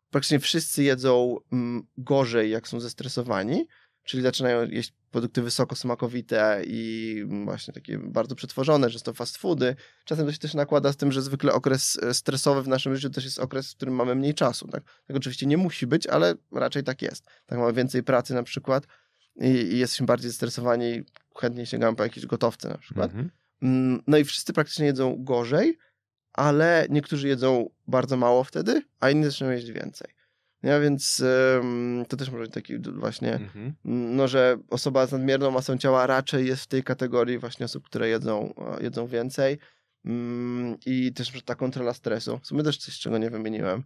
praktycznie wszyscy jedzą mm, gorzej, jak są zestresowani, czyli zaczynają jeść produkty wysoko smakowite i właśnie takie bardzo przetworzone, że to fast foody. Czasem to się też nakłada z tym, że zwykle okres e, stresowy w naszym życiu też jest okres, w którym mamy mniej czasu. Tak, tak oczywiście nie musi być, ale raczej tak jest. Tak mamy więcej pracy na przykład i, i jesteśmy bardziej zestresowani, chętnie sięgamy po jakieś gotowce na przykład. Mhm. Mm, No i wszyscy praktycznie jedzą gorzej, ale niektórzy jedzą bardzo mało wtedy, a inni zaczynają jeść więcej. Ja więc ym, to też może być taki właśnie, Mhm. mm, no że osoba z nadmierną masą ciała raczej jest w tej kategorii właśnie osób, które jedzą, jedzą więcej. Ym, I też ta kontrola stresu. W sumie też coś, czego nie wymieniłem.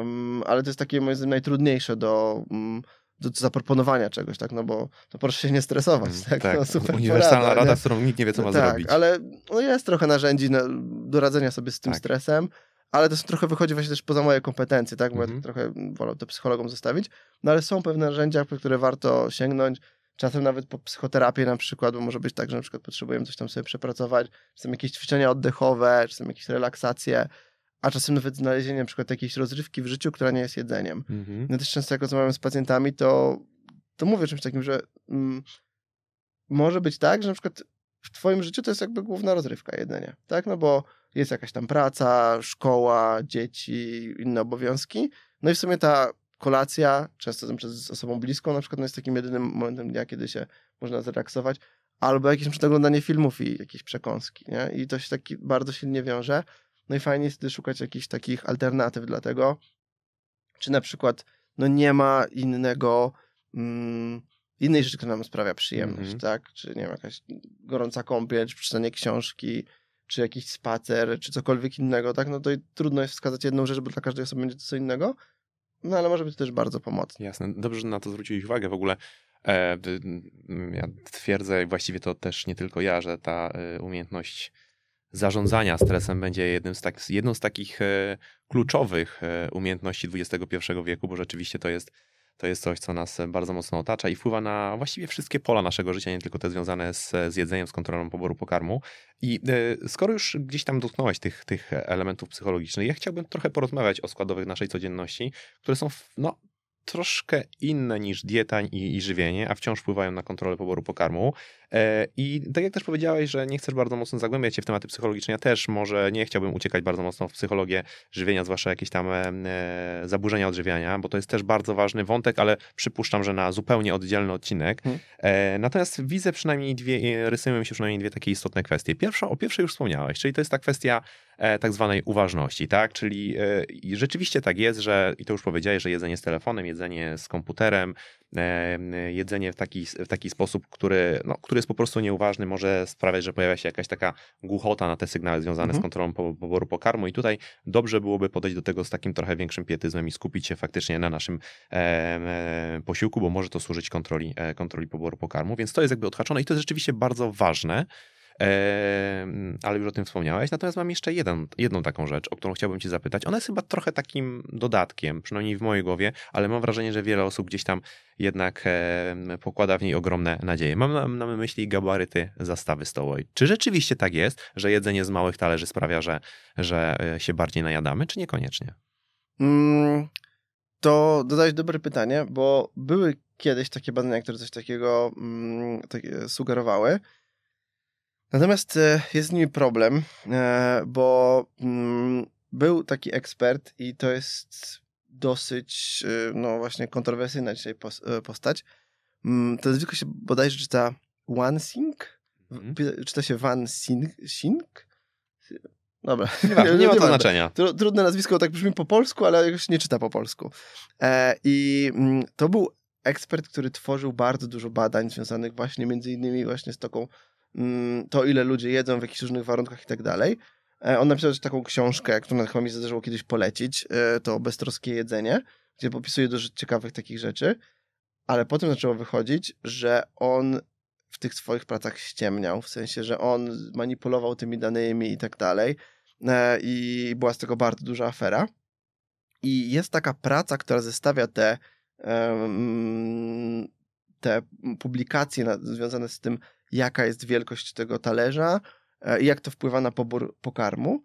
Ym, ale to jest takie moim zdaniem najtrudniejsze do, mm, do zaproponowania czegoś, tak? No bo to proszę się nie stresować, tak? tak. No, super Uniwersalna porada, rada, nie? z którą nikt nie wie, co ma tak, zrobić. ale no jest trochę narzędzi na, do radzenia sobie z tym Tak. stresem, ale to trochę wychodzi właśnie też poza moje kompetencje, tak? Bo Mhm. ja trochę wolę to psychologom zostawić. No ale są pewne narzędzia, po które warto sięgnąć. Czasem nawet po psychoterapię na przykład, bo może być tak, że na przykład potrzebujemy coś tam sobie przepracować, czasem jakieś ćwiczenia oddechowe, czasem jakieś relaksacje, a czasem nawet znalezienie na przykład jakiejś rozrywki w życiu, która nie jest jedzeniem. Mhm. Ja też często jak rozmawiam z pacjentami, to, to mówię czymś takim, że mm, może być tak, że na przykład w twoim życiu to jest jakby główna rozrywka jedzenie, tak? No bo jest jakaś tam praca, szkoła, dzieci, inne obowiązki. No i w sumie ta kolacja, często tam z osobą bliską, na przykład no jest takim jedynym momentem dnia, kiedy się można zrelaksować, albo jakieś na oglądanie filmów i jakieś przekąski, nie? I to się taki bardzo silnie wiąże. No i fajnie jest wtedy szukać jakichś takich alternatyw dla tego. Czy na przykład, no nie ma innego, mm, innej rzeczy, która nam sprawia przyjemność, mm -hmm. tak? Czy nie wiem, jakaś gorąca kąpiel, czy przeczytanie książki, czy jakiś spacer, czy cokolwiek innego, tak? No to trudno jest wskazać jedną rzecz, bo dla każdej osoby będzie to co innego. No ale może być też bardzo pomocne. Jasne. Dobrze, że na to zwróciłeś uwagę. W ogóle e, ja twierdzę, właściwie to też nie tylko ja, że ta e, umiejętność zarządzania stresem będzie jednym z tak, jedną z takich e, kluczowych e, umiejętności XXI wieku, bo rzeczywiście to jest to jest coś, co nas bardzo mocno otacza i wpływa na właściwie wszystkie pola naszego życia, nie tylko te związane z, z jedzeniem, z kontrolą poboru pokarmu. I y, skoro już gdzieś tam dotknąłeś tych, tych elementów psychologicznych, ja chciałbym trochę porozmawiać o składowych naszej codzienności, które są no, troszkę inne niż dieta i, i, żywienie, a wciąż wpływają na kontrolę poboru pokarmu. E, I tak jak też powiedziałeś, że nie chcesz bardzo mocno zagłębiać się w tematy psychologiczne, ja też może nie chciałbym uciekać bardzo mocno w psychologię żywienia, zwłaszcza jakieś tam e, zaburzenia odżywiania, bo to jest też bardzo ważny wątek, ale przypuszczam, że na zupełnie oddzielny odcinek. Hmm. E, natomiast widzę przynajmniej dwie, rysują mi się przynajmniej dwie takie istotne kwestie. Pierwsza, o pierwszej już wspomniałeś, czyli to jest ta kwestia tak zwanej uważności, tak? Czyli rzeczywiście tak jest, że i to już powiedziałeś, że jedzenie z telefonem, jedzenie z komputerem, jedzenie w taki, w taki sposób, który, no, który jest po prostu nieuważny, może sprawiać, że pojawia się jakaś taka głuchota na te sygnały związane mhm. z kontrolą poboru pokarmu i tutaj dobrze byłoby podejść do tego z takim trochę większym pietyzmem i skupić się faktycznie na naszym e, posiłku, bo może to służyć kontroli, e, kontroli poboru pokarmu, więc to jest jakby odhaczone i to jest rzeczywiście bardzo ważne, ale już o tym wspomniałeś. Natomiast mam jeszcze jeden, jedną taką rzecz, o którą chciałbym Cię zapytać. Ona jest chyba trochę takim dodatkiem, przynajmniej w mojej głowie, ale mam wrażenie, że wiele osób gdzieś tam jednak pokłada w niej ogromne nadzieje. Mam na, myśli gabaryty zastawy stołowej. Czy rzeczywiście tak jest, że jedzenie z małych talerzy sprawia, że, że e, się bardziej najadamy, czy niekoniecznie? Mm, to dodać dobre pytanie, bo były kiedyś takie badania, które coś takiego mm, takie sugerowały. Natomiast e, jest z nimi problem, e, bo mm, był taki ekspert i to jest dosyć, e, no właśnie, kontrowersyjna dzisiaj postać. Mm, to nazwisko się bodajże czyta Wansing? Mm. Czyta się Van Sing? Dobra. Nie, nie, nie ma to znaczenia. Trudne nazwisko, tak brzmi po polsku, ale jakoś nie czyta po polsku. I mm, to był ekspert, który tworzył bardzo dużo badań związanych właśnie między innymi właśnie z taką to, ile ludzie jedzą w jakichś różnych warunkach i tak dalej. E, on napisał taką książkę, którą chyba mi zdarzyło kiedyś polecić, e, to Beztroskie jedzenie, gdzie popisuje dużo ciekawych takich rzeczy, ale potem zaczęło wychodzić, że on w tych swoich pracach ściemniał, w sensie, że on manipulował tymi danymi i tak dalej e, i była z tego bardzo duża afera. I jest taka praca, która zestawia te, te publikacje związane z tym, jaka jest wielkość tego talerza e, i jak to wpływa na pobór pokarmu.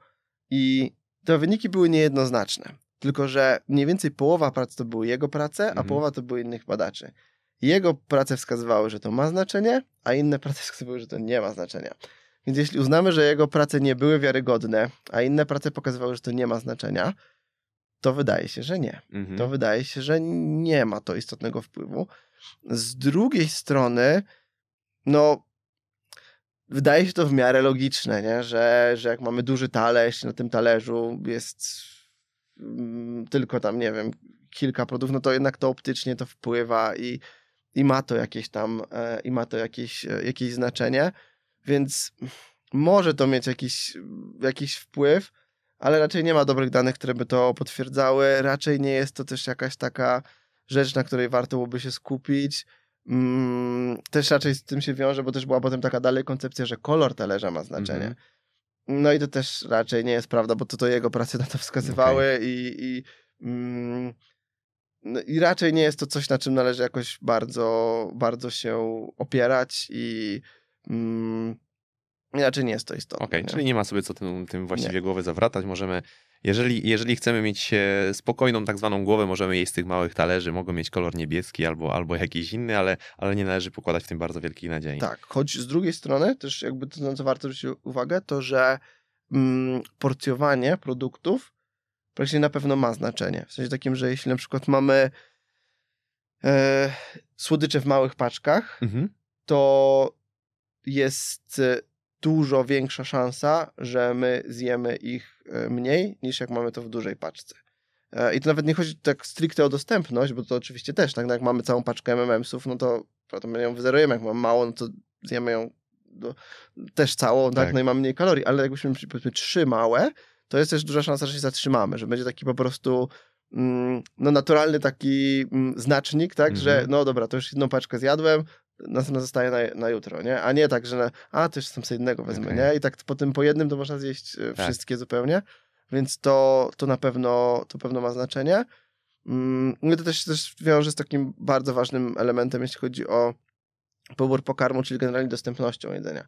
I te wyniki były niejednoznaczne. Tylko, że mniej więcej połowa prac to były jego prace, a mhm. połowa to były innych badaczy. Jego prace wskazywały, że to ma znaczenie, a inne prace wskazywały, że to nie ma znaczenia. Więc jeśli uznamy, że jego prace nie były wiarygodne, a inne prace pokazywały, że to nie ma znaczenia, to wydaje się, że nie. Mhm. To wydaje się, że nie ma to istotnego wpływu. Z drugiej strony, no, wydaje się to w miarę logiczne, nie? Że, że jak mamy duży talerz, na tym talerzu jest mm, tylko tam, nie wiem, kilka produktów, no to jednak to optycznie to wpływa i, i ma to jakieś tam, e, i ma to jakieś, e, jakieś znaczenie, więc może to mieć jakiś, jakiś wpływ, ale raczej nie ma dobrych danych, które by to potwierdzały. Raczej nie jest to też jakaś taka rzecz, na której warto byłoby się skupić. Mm, też raczej z tym się wiąże, bo też była potem taka dalej koncepcja, że kolor talerza ma znaczenie. Mm -hmm. No i to też raczej nie jest prawda, bo to, to jego prace na to wskazywały okay. i, i, mm, no i raczej nie jest to coś, na czym należy jakoś bardzo, bardzo się opierać i mm, Inaczej nie jest to istotne. Okej, nie? czyli nie ma sobie co tym, tym właściwie głowy zawracać. Możemy, jeżeli, jeżeli chcemy mieć e, spokojną tak zwaną głowę, możemy jeść z tych małych talerzy, mogą mieć kolor niebieski albo, albo jakiś inny, ale, ale nie należy pokładać w tym bardzo wielkich nadziei. Tak, choć z drugiej strony też jakby to, na co warto zwrócić uwagę, to że mm, porcjowanie produktów praktycznie na pewno ma znaczenie. W sensie takim, że jeśli na przykład mamy e, słodycze w małych paczkach, Mhm. to jest dużo większa szansa, że my zjemy ich e, mniej niż jak mamy to w dużej paczce. E, I to nawet nie chodzi tak stricte o dostępność, bo to oczywiście też, tak no jak mamy całą paczkę MMS-ów, no to my ją wyzerujemy, jak mamy mało, no to zjemy ją do, też całą, tak? Tak. no i mamy mniej kalorii, ale jakbyśmy powiedzmy trzy małe, to jest też duża szansa, że się zatrzymamy, że będzie taki po prostu mm, no naturalny taki mm, znacznik, tak, Mhm. że no dobra, to już jedną paczkę zjadłem, następna zostaje na, na jutro, nie? A nie tak, że na, a to już sam sobie innego wezmę, Okej. nie? I tak po tym po jednym to można zjeść e, Tak. wszystkie zupełnie, więc to, to na pewno to pewno ma znaczenie. Mm, i to też, też wiąże z takim bardzo ważnym elementem, jeśli chodzi o pobór pokarmu, czyli generalnie dostępnością jedzenia.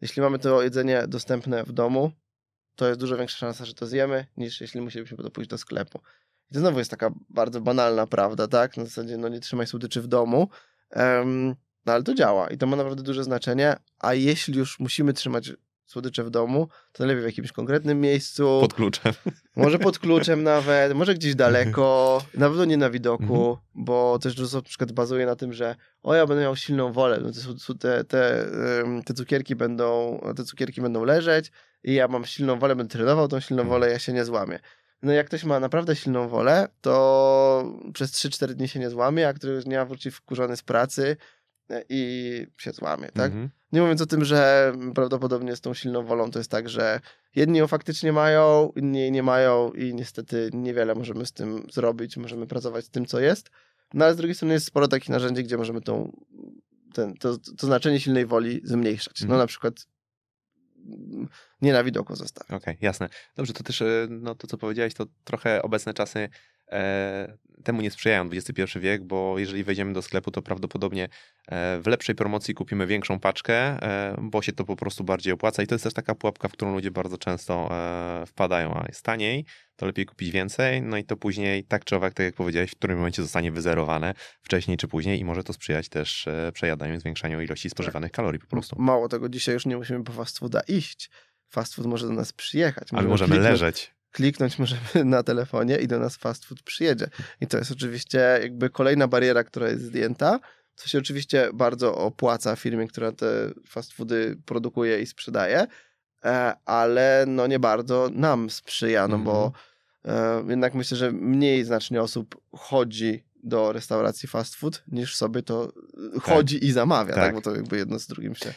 Jeśli mamy to jedzenie dostępne w domu, to jest dużo większa szansa, że to zjemy, niż jeśli musielibyśmy po to pójść do sklepu. I to znowu jest taka bardzo banalna prawda, tak? Na zasadzie, no nie trzymaj słodyczy w domu, no ale to działa i to ma naprawdę duże znaczenie, a jeśli już musimy trzymać słodycze w domu, to najlepiej w jakimś konkretnym miejscu, Pod kluczem. może pod kluczem nawet, może gdzieś daleko, na pewno nie na widoku, Mhm. bo też dużo na przykład bazuje na tym, że o, ja będę miał silną wolę, no te, te, te, cukierki będą, te cukierki będą leżeć i ja mam silną wolę, będę trenował tą silną Mhm. wolę, ja się nie złamię. No jak ktoś ma naprawdę silną wolę, to przez 3-4 dni się nie złamie, a któregoś dnia wróci wkurzony z pracy i się złamie, tak? Mhm. Nie mówiąc o tym, że prawdopodobnie z tą silną wolą to jest tak, że jedni ją faktycznie mają, inni jej nie mają i niestety niewiele możemy z tym zrobić, możemy pracować z tym, co jest. No ale z drugiej strony jest sporo takich narzędzi, gdzie możemy tą, ten, to, to znaczenie silnej woli zmniejszać. No Mhm. na przykład nie na widoku zostawić. Okej, jasne. Dobrze, to też e, no, to, co powiedziałeś, to trochę obecne czasy temu nie sprzyjają, XXI wiek, bo jeżeli wejdziemy do sklepu, to prawdopodobnie e, w lepszej promocji kupimy większą paczkę, e, bo się to po prostu bardziej opłaca i to jest też taka pułapka, w którą ludzie bardzo często e, wpadają, a jest taniej, to lepiej kupić więcej, no i to później tak czy owak, tak jak powiedziałeś, w którym momencie zostanie wyzerowane, wcześniej czy później i może to sprzyjać też e, przejadaniu, zwiększaniu ilości spożywanych kalorii po prostu. Mało tego, dzisiaj już nie musimy po fast fooda iść. Fast food może do nas przyjechać. Ale możemy kliknąć- leżeć. Kliknąć możemy na telefonie i do nas fast food przyjedzie. I to jest oczywiście jakby kolejna bariera, która jest zdjęta, co się oczywiście bardzo opłaca firmie, która te fast foody produkuje i sprzedaje, e, ale no nie bardzo nam sprzyja, no bo e, jednak myślę, że mniej znacznie osób chodzi do restauracji fast food, niż sobie to e, chodzi i zamawia, tak. Tak. Bo to jakby jedno z drugim się,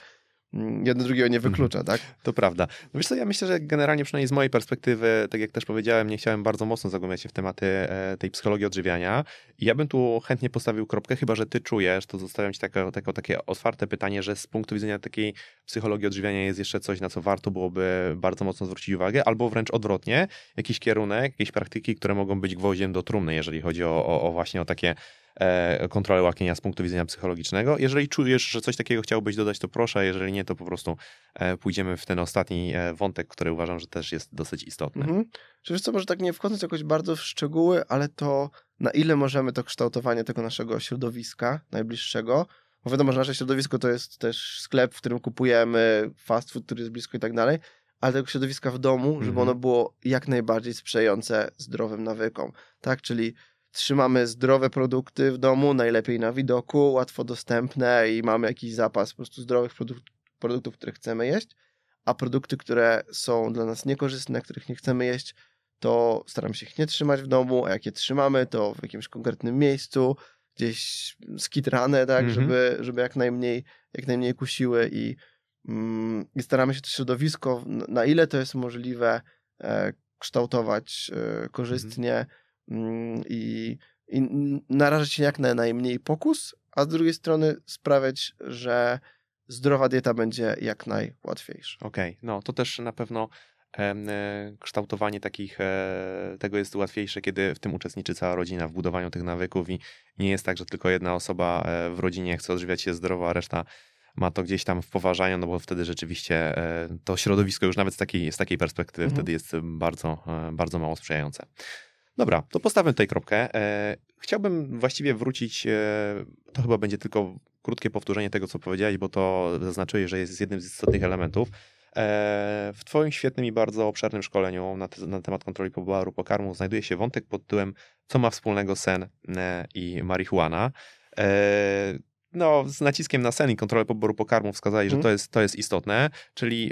jedno drugiego nie wyklucza, tak? To prawda. No wiesz co, ja myślę, że generalnie przynajmniej z mojej perspektywy, tak jak też powiedziałem, nie chciałem bardzo mocno zagłębiać się w tematy e, tej psychologii odżywiania. I ja bym tu chętnie postawił kropkę, chyba że ty czujesz, to zostawiam ci takie, takie, takie otwarte pytanie, że z punktu widzenia takiej psychologii odżywiania jest jeszcze coś, na co warto byłoby bardzo mocno zwrócić uwagę, albo wręcz odwrotnie, jakiś kierunek, jakieś praktyki, które mogą być gwoździem do trumny, jeżeli chodzi o, o, o właśnie o takie kontrolę łaknienia z punktu widzenia psychologicznego. Jeżeli czujesz, że coś takiego chciałbyś dodać, to proszę, jeżeli nie, to po prostu e, pójdziemy w ten ostatni e, wątek, który uważam, że też jest dosyć istotny. Mhm. Czy co, może tak nie wchodząc jakoś bardzo w szczegóły, ale to na ile możemy to kształtowanie tego naszego środowiska najbliższego, bo wiadomo, że nasze środowisko to jest też sklep, w którym kupujemy fast food, który jest blisko i tak dalej, ale tego środowiska w domu, żeby Mhm. ono było jak najbardziej sprzyjające zdrowym nawykom, tak? Czyli trzymamy zdrowe produkty w domu, najlepiej na widoku, łatwo dostępne i mamy jakiś zapas po prostu zdrowych produk- produktów, które chcemy jeść, a produkty, które są dla nas niekorzystne, których nie chcemy jeść, to staramy się ich nie trzymać w domu, a jak je trzymamy, to w jakimś konkretnym miejscu, gdzieś skitrane, tak, Mhm. żeby, żeby jak najmniej, jak najmniej kusiły i, mm, i staramy się to środowisko, na- ile to jest możliwe, e, kształtować e, korzystnie. mm, i, i n- narażać się jak na najmniej pokus, a z drugiej strony sprawiać, że zdrowa dieta będzie jak najłatwiejsza. Okej, no to też na pewno e, kształtowanie takich, e, tego jest łatwiejsze, kiedy w tym uczestniczy cała rodzina, w budowaniu tych nawyków i nie jest tak, że tylko jedna osoba e, w rodzinie chce odżywiać się zdrowo, a reszta ma to gdzieś tam w poważaniu, no bo wtedy rzeczywiście to środowisko już nawet z takiej, z takiej perspektywy Mhm. wtedy jest bardzo, bardzo mało sprzyjające. Dobra, to postawmy tutaj kropkę. E, Chciałbym właściwie wrócić, e, to chyba będzie tylko krótkie powtórzenie tego, co powiedziałeś, bo to zaznaczyłeś, że jest jednym z istotnych elementów. E, W Twoim świetnym i bardzo obszernym szkoleniu na, te, na temat kontroli poboru pokarmu znajduje się wątek pod tytułem Co ma wspólnego sen i marihuana. No, z naciskiem na sen i kontrolę poboru pokarmu wskazali, że Mhm. to jest, to jest istotne, czyli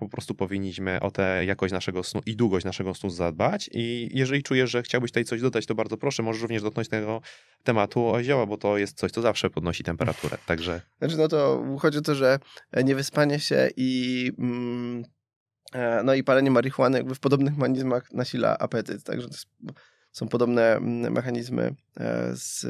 po prostu powinniśmy o tę jakość naszego snu i długość naszego snu zadbać. I jeżeli czujesz, że chciałbyś tutaj coś dodać, to bardzo proszę, możesz również dotknąć tego tematu o zioła, bo to jest coś, co zawsze podnosi temperaturę. Także Znaczy, no to chodzi o to, że niewyspanie się i mm, e, no i palenie marihuany jakby w podobnych mechanizmach nasila apetyt, także to jest, są podobne mm, mechanizmy e, z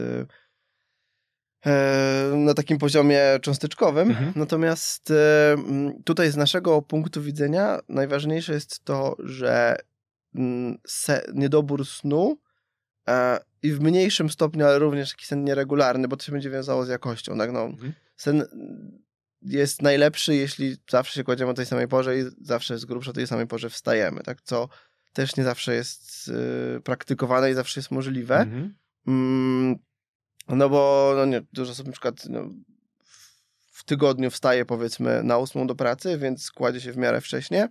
na takim poziomie cząsteczkowym. Mhm. Natomiast e, mm, tutaj z naszego punktu widzenia najważniejsze jest to, że mm, niedobór snu e, i w mniejszym stopniu, ale również taki sen nieregularny, bo to się będzie wiązało z jakością. Tak? No, Mhm. sen jest najlepszy, jeśli zawsze się kładziemy o tej samej porze i zawsze z grubsza o tej samej porze wstajemy, tak? Co też nie zawsze jest praktykowane i zawsze jest możliwe. Mhm. No bo no nie, dużo osób na przykład no, w- tygodniu wstaje powiedzmy na ósmą do pracy, więc kładzie się w miarę wcześnie,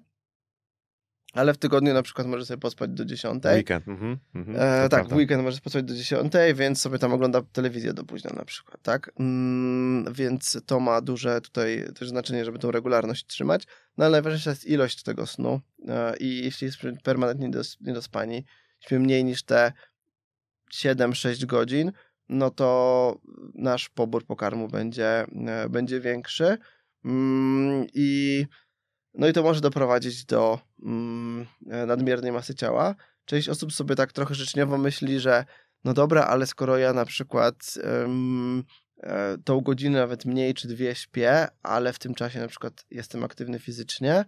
ale w tygodniu na przykład może sobie pospać do dziesiątej. weekend. Mhm. Mhm. E, tak, prawda. w weekend może spać do 10, więc sobie tam ogląda telewizję do późna na przykład, tak? Mm, więc to ma duże tutaj też znaczenie, żeby tą regularność trzymać. No ale najważniejsza jest ilość tego snu e, i jeśli jest permanentnie niedos- niedospani, śpimy mniej niż te 7-6 godzin, no to nasz pobór pokarmu będzie, e, będzie większy Mm, i no i to może doprowadzić do mm, e, nadmiernej masy ciała. Część osób sobie tak trochę życzeniowo myśli, że no dobra, ale skoro ja na przykład e, tą godzinę nawet mniej czy dwie śpię, ale w tym czasie na przykład jestem aktywny fizycznie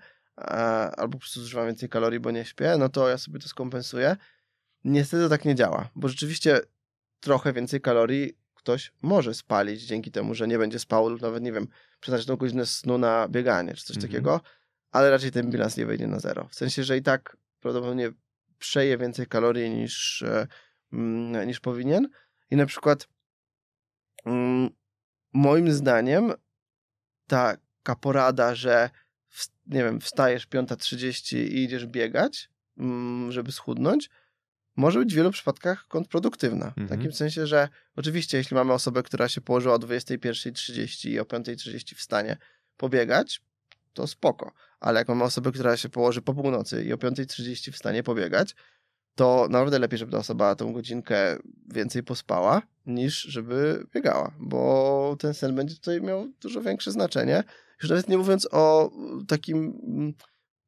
albo po prostu zużywam więcej kalorii, bo nie śpię, no to ja sobie to skompensuję. Niestety tak nie działa, bo rzeczywiście trochę więcej kalorii ktoś może spalić dzięki temu, że nie będzie spał lub nawet, nie wiem, przeznaczyć tą godzinę snu na bieganie czy coś Mhm. takiego, ale raczej ten bilans nie wejdzie na zero. W sensie, że i tak prawdopodobnie przeje więcej kalorii niż, e, mm, niż powinien. I na przykład mm, moim zdaniem taka porada, że w, nie wiem, wstajesz 5.30 i idziesz biegać, mm, żeby schudnąć, może być w wielu przypadkach kontrproduktywna. W Mhm. takim sensie, że oczywiście jeśli mamy osobę, która się położyła o 21.30 i o 5.30 wstanie pobiegać, to spoko. Ale jak mamy osobę, która się położy po północy i o 5.30 wstanie pobiegać, to naprawdę lepiej, żeby ta osoba tą godzinkę więcej pospała, niż żeby biegała, bo ten sen będzie tutaj miał dużo większe znaczenie. Już nawet nie mówiąc o takim mm,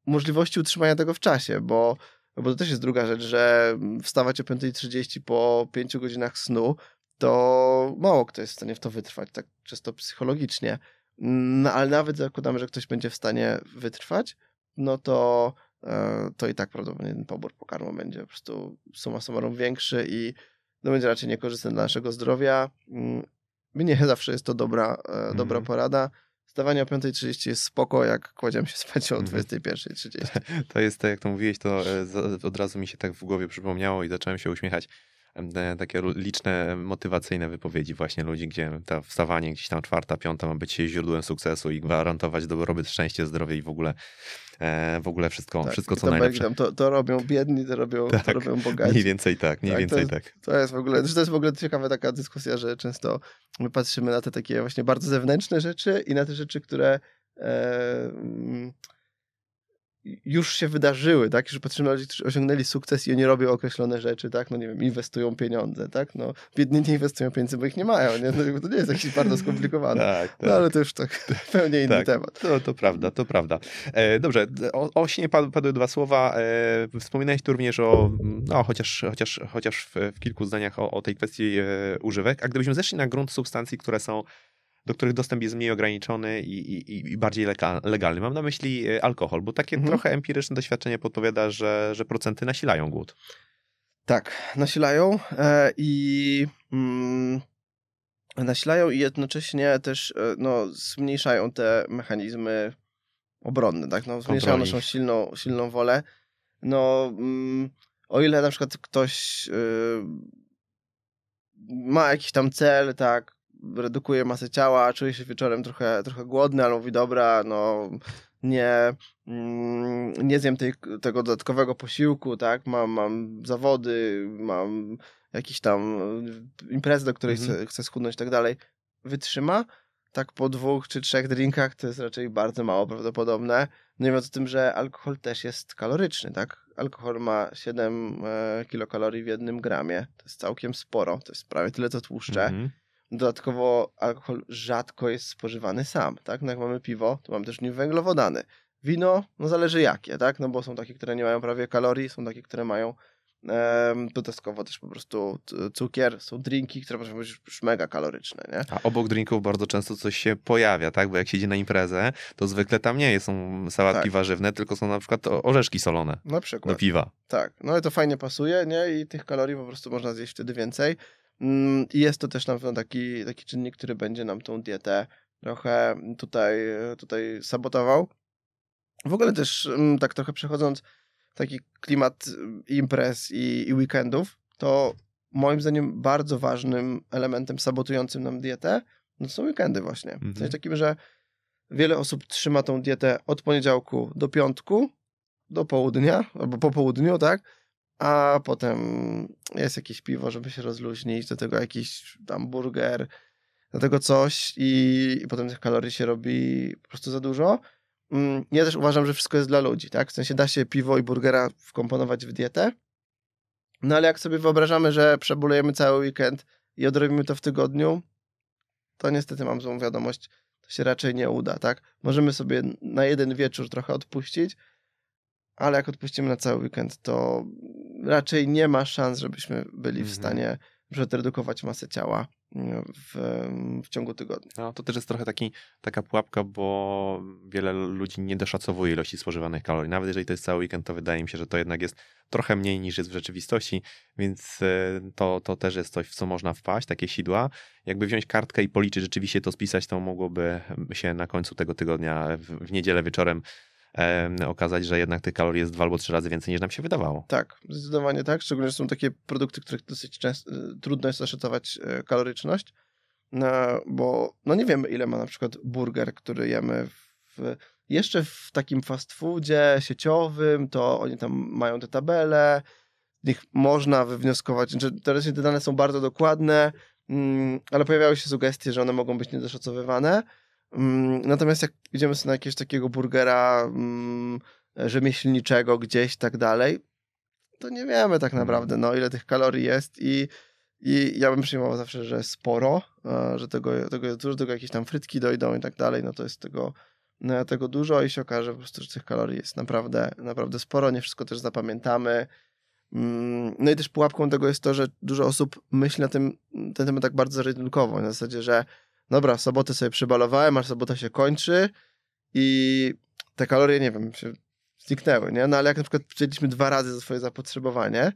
możliwości utrzymania tego w czasie, bo, bo to też jest druga rzecz, że wstawać o 5.30 po 5 godzinach snu, to mało kto jest w stanie w to wytrwać, tak czysto psychologicznie. No ale nawet zakładamy, że ktoś będzie w stanie wytrwać, no to, e, to i tak prawdopodobnie ten pobór pokarmu będzie po prostu summa summarum większy i no, będzie raczej niekorzystny dla naszego zdrowia. Mm, Nie zawsze jest to dobra, e, dobra Mhm. porada. Wstawanie o 5.30 jest spoko, jak kładziemy się spać o Mhm. 21.30. To jest, tak jak to mówiłeś, to e, od razu mi się tak w głowie przypomniało i zacząłem się uśmiechać. E, Takie liczne, motywacyjne wypowiedzi właśnie ludzi, gdzie to wstawanie gdzieś tam czwarta, piąta ma być źródłem sukcesu i gwarantować dobrobyt, szczęście, zdrowie i w ogóle, e, w ogóle wszystko, Tak, wszystko co najlepsze. Tam, to, to robią biedni, to robią, to Tak, robią bogaci. Mniej więcej tak, mniej Tak, to więcej jest- tak. To jest w ogóle, to jest w ogóle ciekawa taka dyskusja, że często my patrzymy na te takie właśnie bardzo zewnętrzne rzeczy i na te rzeczy, które e, mm, już się wydarzyły, tak? Już patrzymy na ludzi, którzy osiągnęli sukces i oni robią określone rzeczy, tak? No nie wiem, inwestują pieniądze, tak? No biedni nie inwestują pieniędzy, bo ich nie mają, nie? No, to nie jest jakieś bardzo skomplikowane. Tak, tak. No ale to już tak zupełnie inny Tak. temat. To, to prawda, to prawda. E, dobrze, o, o śnie padły, padły dwa słowa. E, wspominałeś tu również o, no chociaż, chociaż, chociaż w, w kilku zdaniach o, o tej kwestii e, używek. A gdybyśmy zeszli na grunt substancji, które są, do których dostęp jest mniej ograniczony i, i, i bardziej lega, legalny. Mam na myśli e, alkohol, bo takie Mhm. trochę empiryczne doświadczenie podpowiada, że, że procenty nasilają głód. Tak, nasilają e, i mm, nasilają i jednocześnie też e, no, zmniejszają te mechanizmy obronne, tak? No, zmniejszają Kontroli. naszą silną, silną wolę. No, mm, o ile na przykład ktoś y, ma jakiś tam cel, tak, redukuje masę ciała, czuje się wieczorem trochę, trochę głodny, ale mówi, dobra, no nie, mm, nie zjem tej, tego dodatkowego posiłku, tak, mam, mam zawody, mam jakiś tam y, imprezę, do której Mhm. chcę, chcę schudnąć i tak dalej, wytrzyma, tak po dwóch czy trzech drinkach to jest raczej bardzo mało prawdopodobne. No i mówiąc o tym, że alkohol też jest kaloryczny, tak? Alkohol ma 7 e, kilokalorii w jednym gramie. To jest całkiem sporo. To jest prawie tyle, co tłuszcze. Mhm. Dodatkowo alkohol rzadko jest spożywany sam, tak? No jak mamy piwo, to mamy też w nim węglowodany. Wino, no zależy jakie, tak? No bo są takie, które nie mają prawie kalorii, są takie, które mają dodatkowo też po prostu cukier, są drinki, które może być już mega kaloryczne, nie? A obok drinków bardzo często coś się pojawia, tak? Bo jak się idzie na imprezę, to zwykle tam nie są sałatki Tak. warzywne, tylko są na przykład orzeszki solone Na do przykład. piwa. Tak, no i to fajnie pasuje, nie? I tych kalorii po prostu można zjeść wtedy więcej. Mm, I jest to też na pewno taki, taki czynnik, który będzie nam tą dietę trochę tutaj, tutaj sabotował. W ogóle też mm, tak trochę przechodząc taki klimat mm, imprez i, i weekendów, to moim zdaniem bardzo ważnym elementem sabotującym nam dietę no są weekendy właśnie. W Mhm. sensie takim, że wiele osób trzyma tą dietę od poniedziałku do piątku, do południa, albo po południu, tak? A potem jest jakieś piwo, żeby się rozluźnić, do tego jakiś tam burger, do tego coś i, i potem tych kalorii się robi po prostu za dużo. Mm, Ja też uważam, że wszystko jest dla ludzi, tak? W sensie da się piwo i burgera wkomponować w dietę, no ale jak sobie wyobrażamy, że przebulujemy cały weekend i odrobimy to w tygodniu, to niestety mam złą wiadomość, to się raczej nie uda, tak? Możemy sobie na jeden wieczór trochę odpuścić, ale jak odpuścimy na cały weekend, to raczej nie ma szans, żebyśmy byli w Mhm. stanie zredukować masę ciała mm, w, w ciągu tygodnia. No, to też jest trochę taki, taka pułapka, bo wiele ludzi nie doszacowuje ilości spożywanych kalorii. Nawet jeżeli to jest cały weekend, to wydaje mi się, że to jednak jest trochę mniej niż jest w rzeczywistości, więc e, to, to też jest coś, w co można wpaść, takie sidła. Jakby wziąć kartkę i policzyć, rzeczywiście to spisać, to mogłoby się na końcu tego tygodnia, w, w niedzielę wieczorem em, okazać, że jednak tych kalorii jest dwa albo trzy razy więcej niż nam się wydawało. Tak, zdecydowanie tak. Szczególnie, że są takie produkty, których dosyć często, y, trudno jest oszacować y, kaloryczność, no, bo no nie wiemy, ile ma na przykład burger, który jemy w, jeszcze w takim fast foodzie sieciowym, to oni tam mają te tabele, nich można wywnioskować, że teoretycznie te dane są bardzo dokładne, mm, ale pojawiały się sugestie, że one mogą być niedoszacowywane. Mm, Natomiast jak idziemy sobie na jakiegoś takiego burgera mm, rzemieślniczego gdzieś i tak dalej, to nie wiemy tak naprawdę, no, ile tych kalorii jest i, i ja bym przyjmował zawsze, że sporo, e, że tego, tego jest dużo, tego jakieś tam frytki dojdą i tak dalej, no to jest tego, no, tego dużo i się okaże po prostu, że tych kalorii jest naprawdę, naprawdę sporo, nie wszystko też zapamiętamy. Mm, No i też pułapką tego jest to, że dużo osób myśli na tym, ten temat tak bardzo rynkowo, na zasadzie, że dobra, w sobotę sobie przybalowałem, aż sobota się kończy i te kalorie, nie wiem, się zniknęły, nie? No ale jak na przykład przyjęliśmy dwa razy za swoje zapotrzebowanie,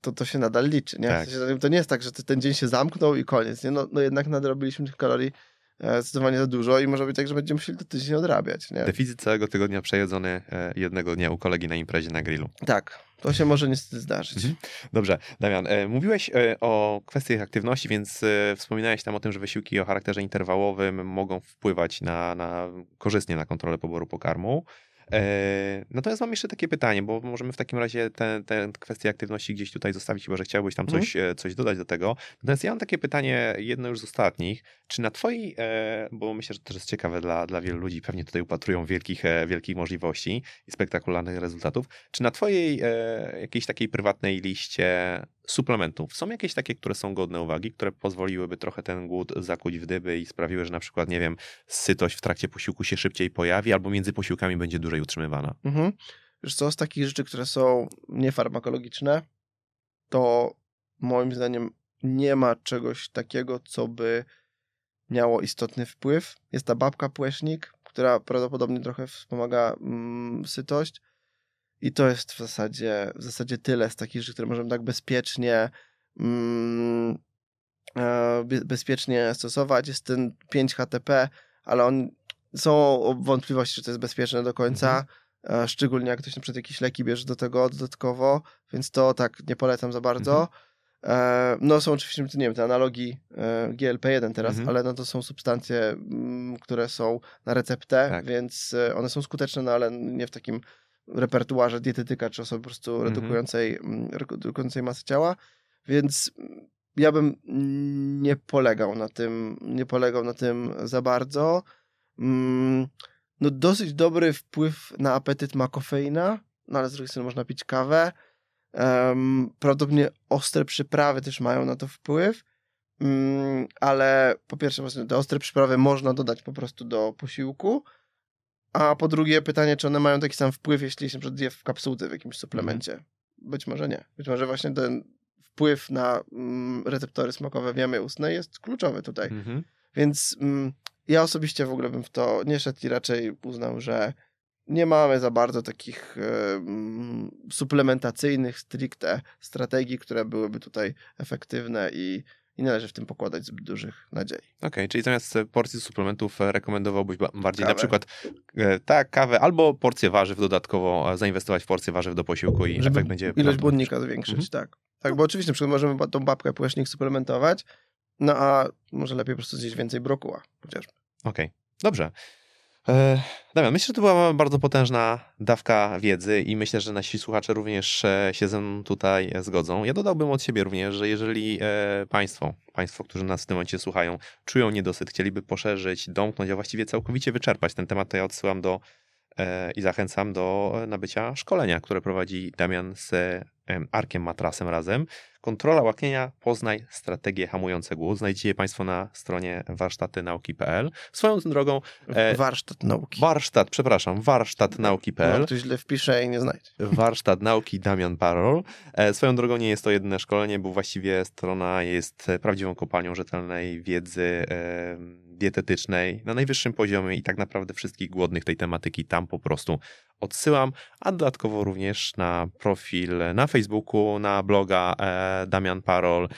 to to się nadal liczy, nie? Tak. W sensie, to nie jest tak, że ten dzień się zamknął i koniec, nie? No, no jednak nadrobiliśmy tych kalorii e, zdecydowanie za dużo i może być tak, że będziemy musieli to tydzień odrabiać, nie? Deficyt całego tygodnia przejedzony e, jednego dnia u kolegi na imprezie na grillu. Tak, to się może niestety zdarzyć. Mhm. Dobrze, Damian, e, mówiłeś e, o kwestiach aktywności, więc e, wspominałeś tam o tym, że wysiłki o charakterze interwałowym mogą wpływać na, na korzystnie na kontrolę poboru pokarmu. E, Natomiast mam jeszcze takie pytanie, bo możemy w takim razie te kwestie aktywności gdzieś tutaj zostawić, chyba że chciałbyś tam Mhm. coś, e, coś dodać do tego. Natomiast ja mam takie pytanie, jedno już z ostatnich. Czy na twojej, e, bo myślę, że to jest ciekawe dla, dla wielu ludzi, pewnie tutaj upatrują wielkich, wielkich możliwości i spektakularnych rezultatów, czy na twojej jakiejś takiej prywatnej liście suplementów są jakieś takie, które są godne uwagi, które pozwoliłyby trochę ten głód zakuć w dyby i sprawiły, że na przykład, nie wiem, sytość w trakcie posiłku się szybciej pojawi albo między posiłkami będzie dłużej utrzymywana? Mhm. Wiesz co, z takich rzeczy, które są niefarmakologiczne, to moim zdaniem nie ma czegoś takiego, co by miało istotny wpływ. Jest ta babka płesznik, która prawdopodobnie trochę wspomaga mm, sytość i to jest w zasadzie, w zasadzie tyle z takich rzeczy, które możemy tak bezpiecznie mm, e, be- bezpiecznie stosować. Jest ten 5 HTP, ale on, są wątpliwości, czy to jest bezpieczne do końca. e, Szczególnie jak ktoś na przykład jakieś leki bierze do tego dodatkowo, więc to tak nie polecam za bardzo. E, No są oczywiście, nie wiem, te analogii e, GLP-1 teraz, Mhm. ale no to są substancje, mm, które są na receptę, Tak. więc one są skuteczne, no ale nie w takim repertuarze dietetyka czy osoby po prostu Mhm. redukującej, mm, redukującej masę ciała, więc ja bym nie polegał na tym, nie polegał na tym za bardzo. Mm, No dosyć dobry wpływ na apetyt ma kofeina, no ale z drugiej strony można pić kawę. Em, prawdopodobnie ostre przyprawy też mają na to wpływ, Mm, ale po pierwsze właśnie te ostre przyprawy można dodać po prostu do posiłku, a po drugie pytanie, czy one mają taki sam wpływ, jeśli się na przykład je w kapsułce w jakimś suplemencie. Być może nie. Być może właśnie ten wpływ na mm, receptory smakowe w jamie ustnej jest kluczowy tutaj. Mhm. Więc mm, ja osobiście w ogóle bym w to nie szedł i raczej uznał, że nie mamy za bardzo takich suplementacyjnych stricte strategii, które byłyby tutaj efektywne i, i nie należy w tym pokładać zbyt dużych nadziei. Okej, czyli zamiast e, porcji suplementów e, rekomendowałbyś ba- bardziej na Kawę. przykład e, tak, kawę albo porcję warzyw dodatkowo, zainwestować w porcję warzyw do posiłku i Żeby efekt będzie... ilość błonnika zwiększyć, Mhm. tak. Tak, bo oczywiście na przykład możemy tą babkę płecznik suplementować, no a może lepiej po prostu zjeść więcej brokuła chociażby. Okej, dobrze. E, Damian, myślę, że to była bardzo potężna dawka wiedzy i myślę, że nasi słuchacze również e, się ze mną tutaj e, zgodzą. Ja dodałbym od siebie również, że jeżeli Państwo, Państwo, którzy nas w tym momencie słuchają, czują niedosyt, chcieliby poszerzyć, domknąć, a właściwie całkowicie wyczerpać ten temat, to ja odsyłam do i zachęcam do e, nabycia szkolenia, które prowadzi Damian z e, Arkiem Matrasem razem. Kontrola łaknienia, poznaj strategie hamujące głód. Znajdziecie je Państwo na stronie warsztatynauki.pl. Swoją drogą, E, Warsztat nauki. warsztat, przepraszam, warsztatnauki.pl. No, ktoś źle wpisze i nie znajdzie. Warsztat nauki Damian Parol. E, Swoją drogą nie jest to jedyne szkolenie, bo właściwie strona jest e, prawdziwą kopalnią rzetelnej wiedzy e, dietetycznej na najwyższym poziomie i tak naprawdę wszystkich głodnych tej tematyki tam po prostu odsyłam, a dodatkowo również na profil na Facebooku, na bloga e, Damian Parol.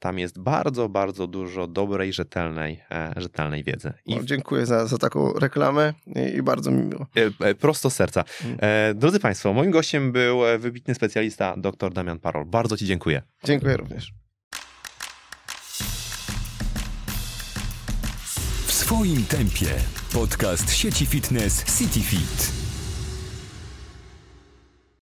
Tam jest bardzo, bardzo dużo dobrej, rzetelnej, e, rzetelnej wiedzy. I No, dziękuję za, za taką reklamę i, bardzo mi miło. E, Prosto serca. Mm. Drodzy Państwo, moim gościem był wybitny specjalista dr Damian Parol. Bardzo Ci dziękuję. Dziękuję również. W swoim tempie. Podcast sieci fitness CityFit.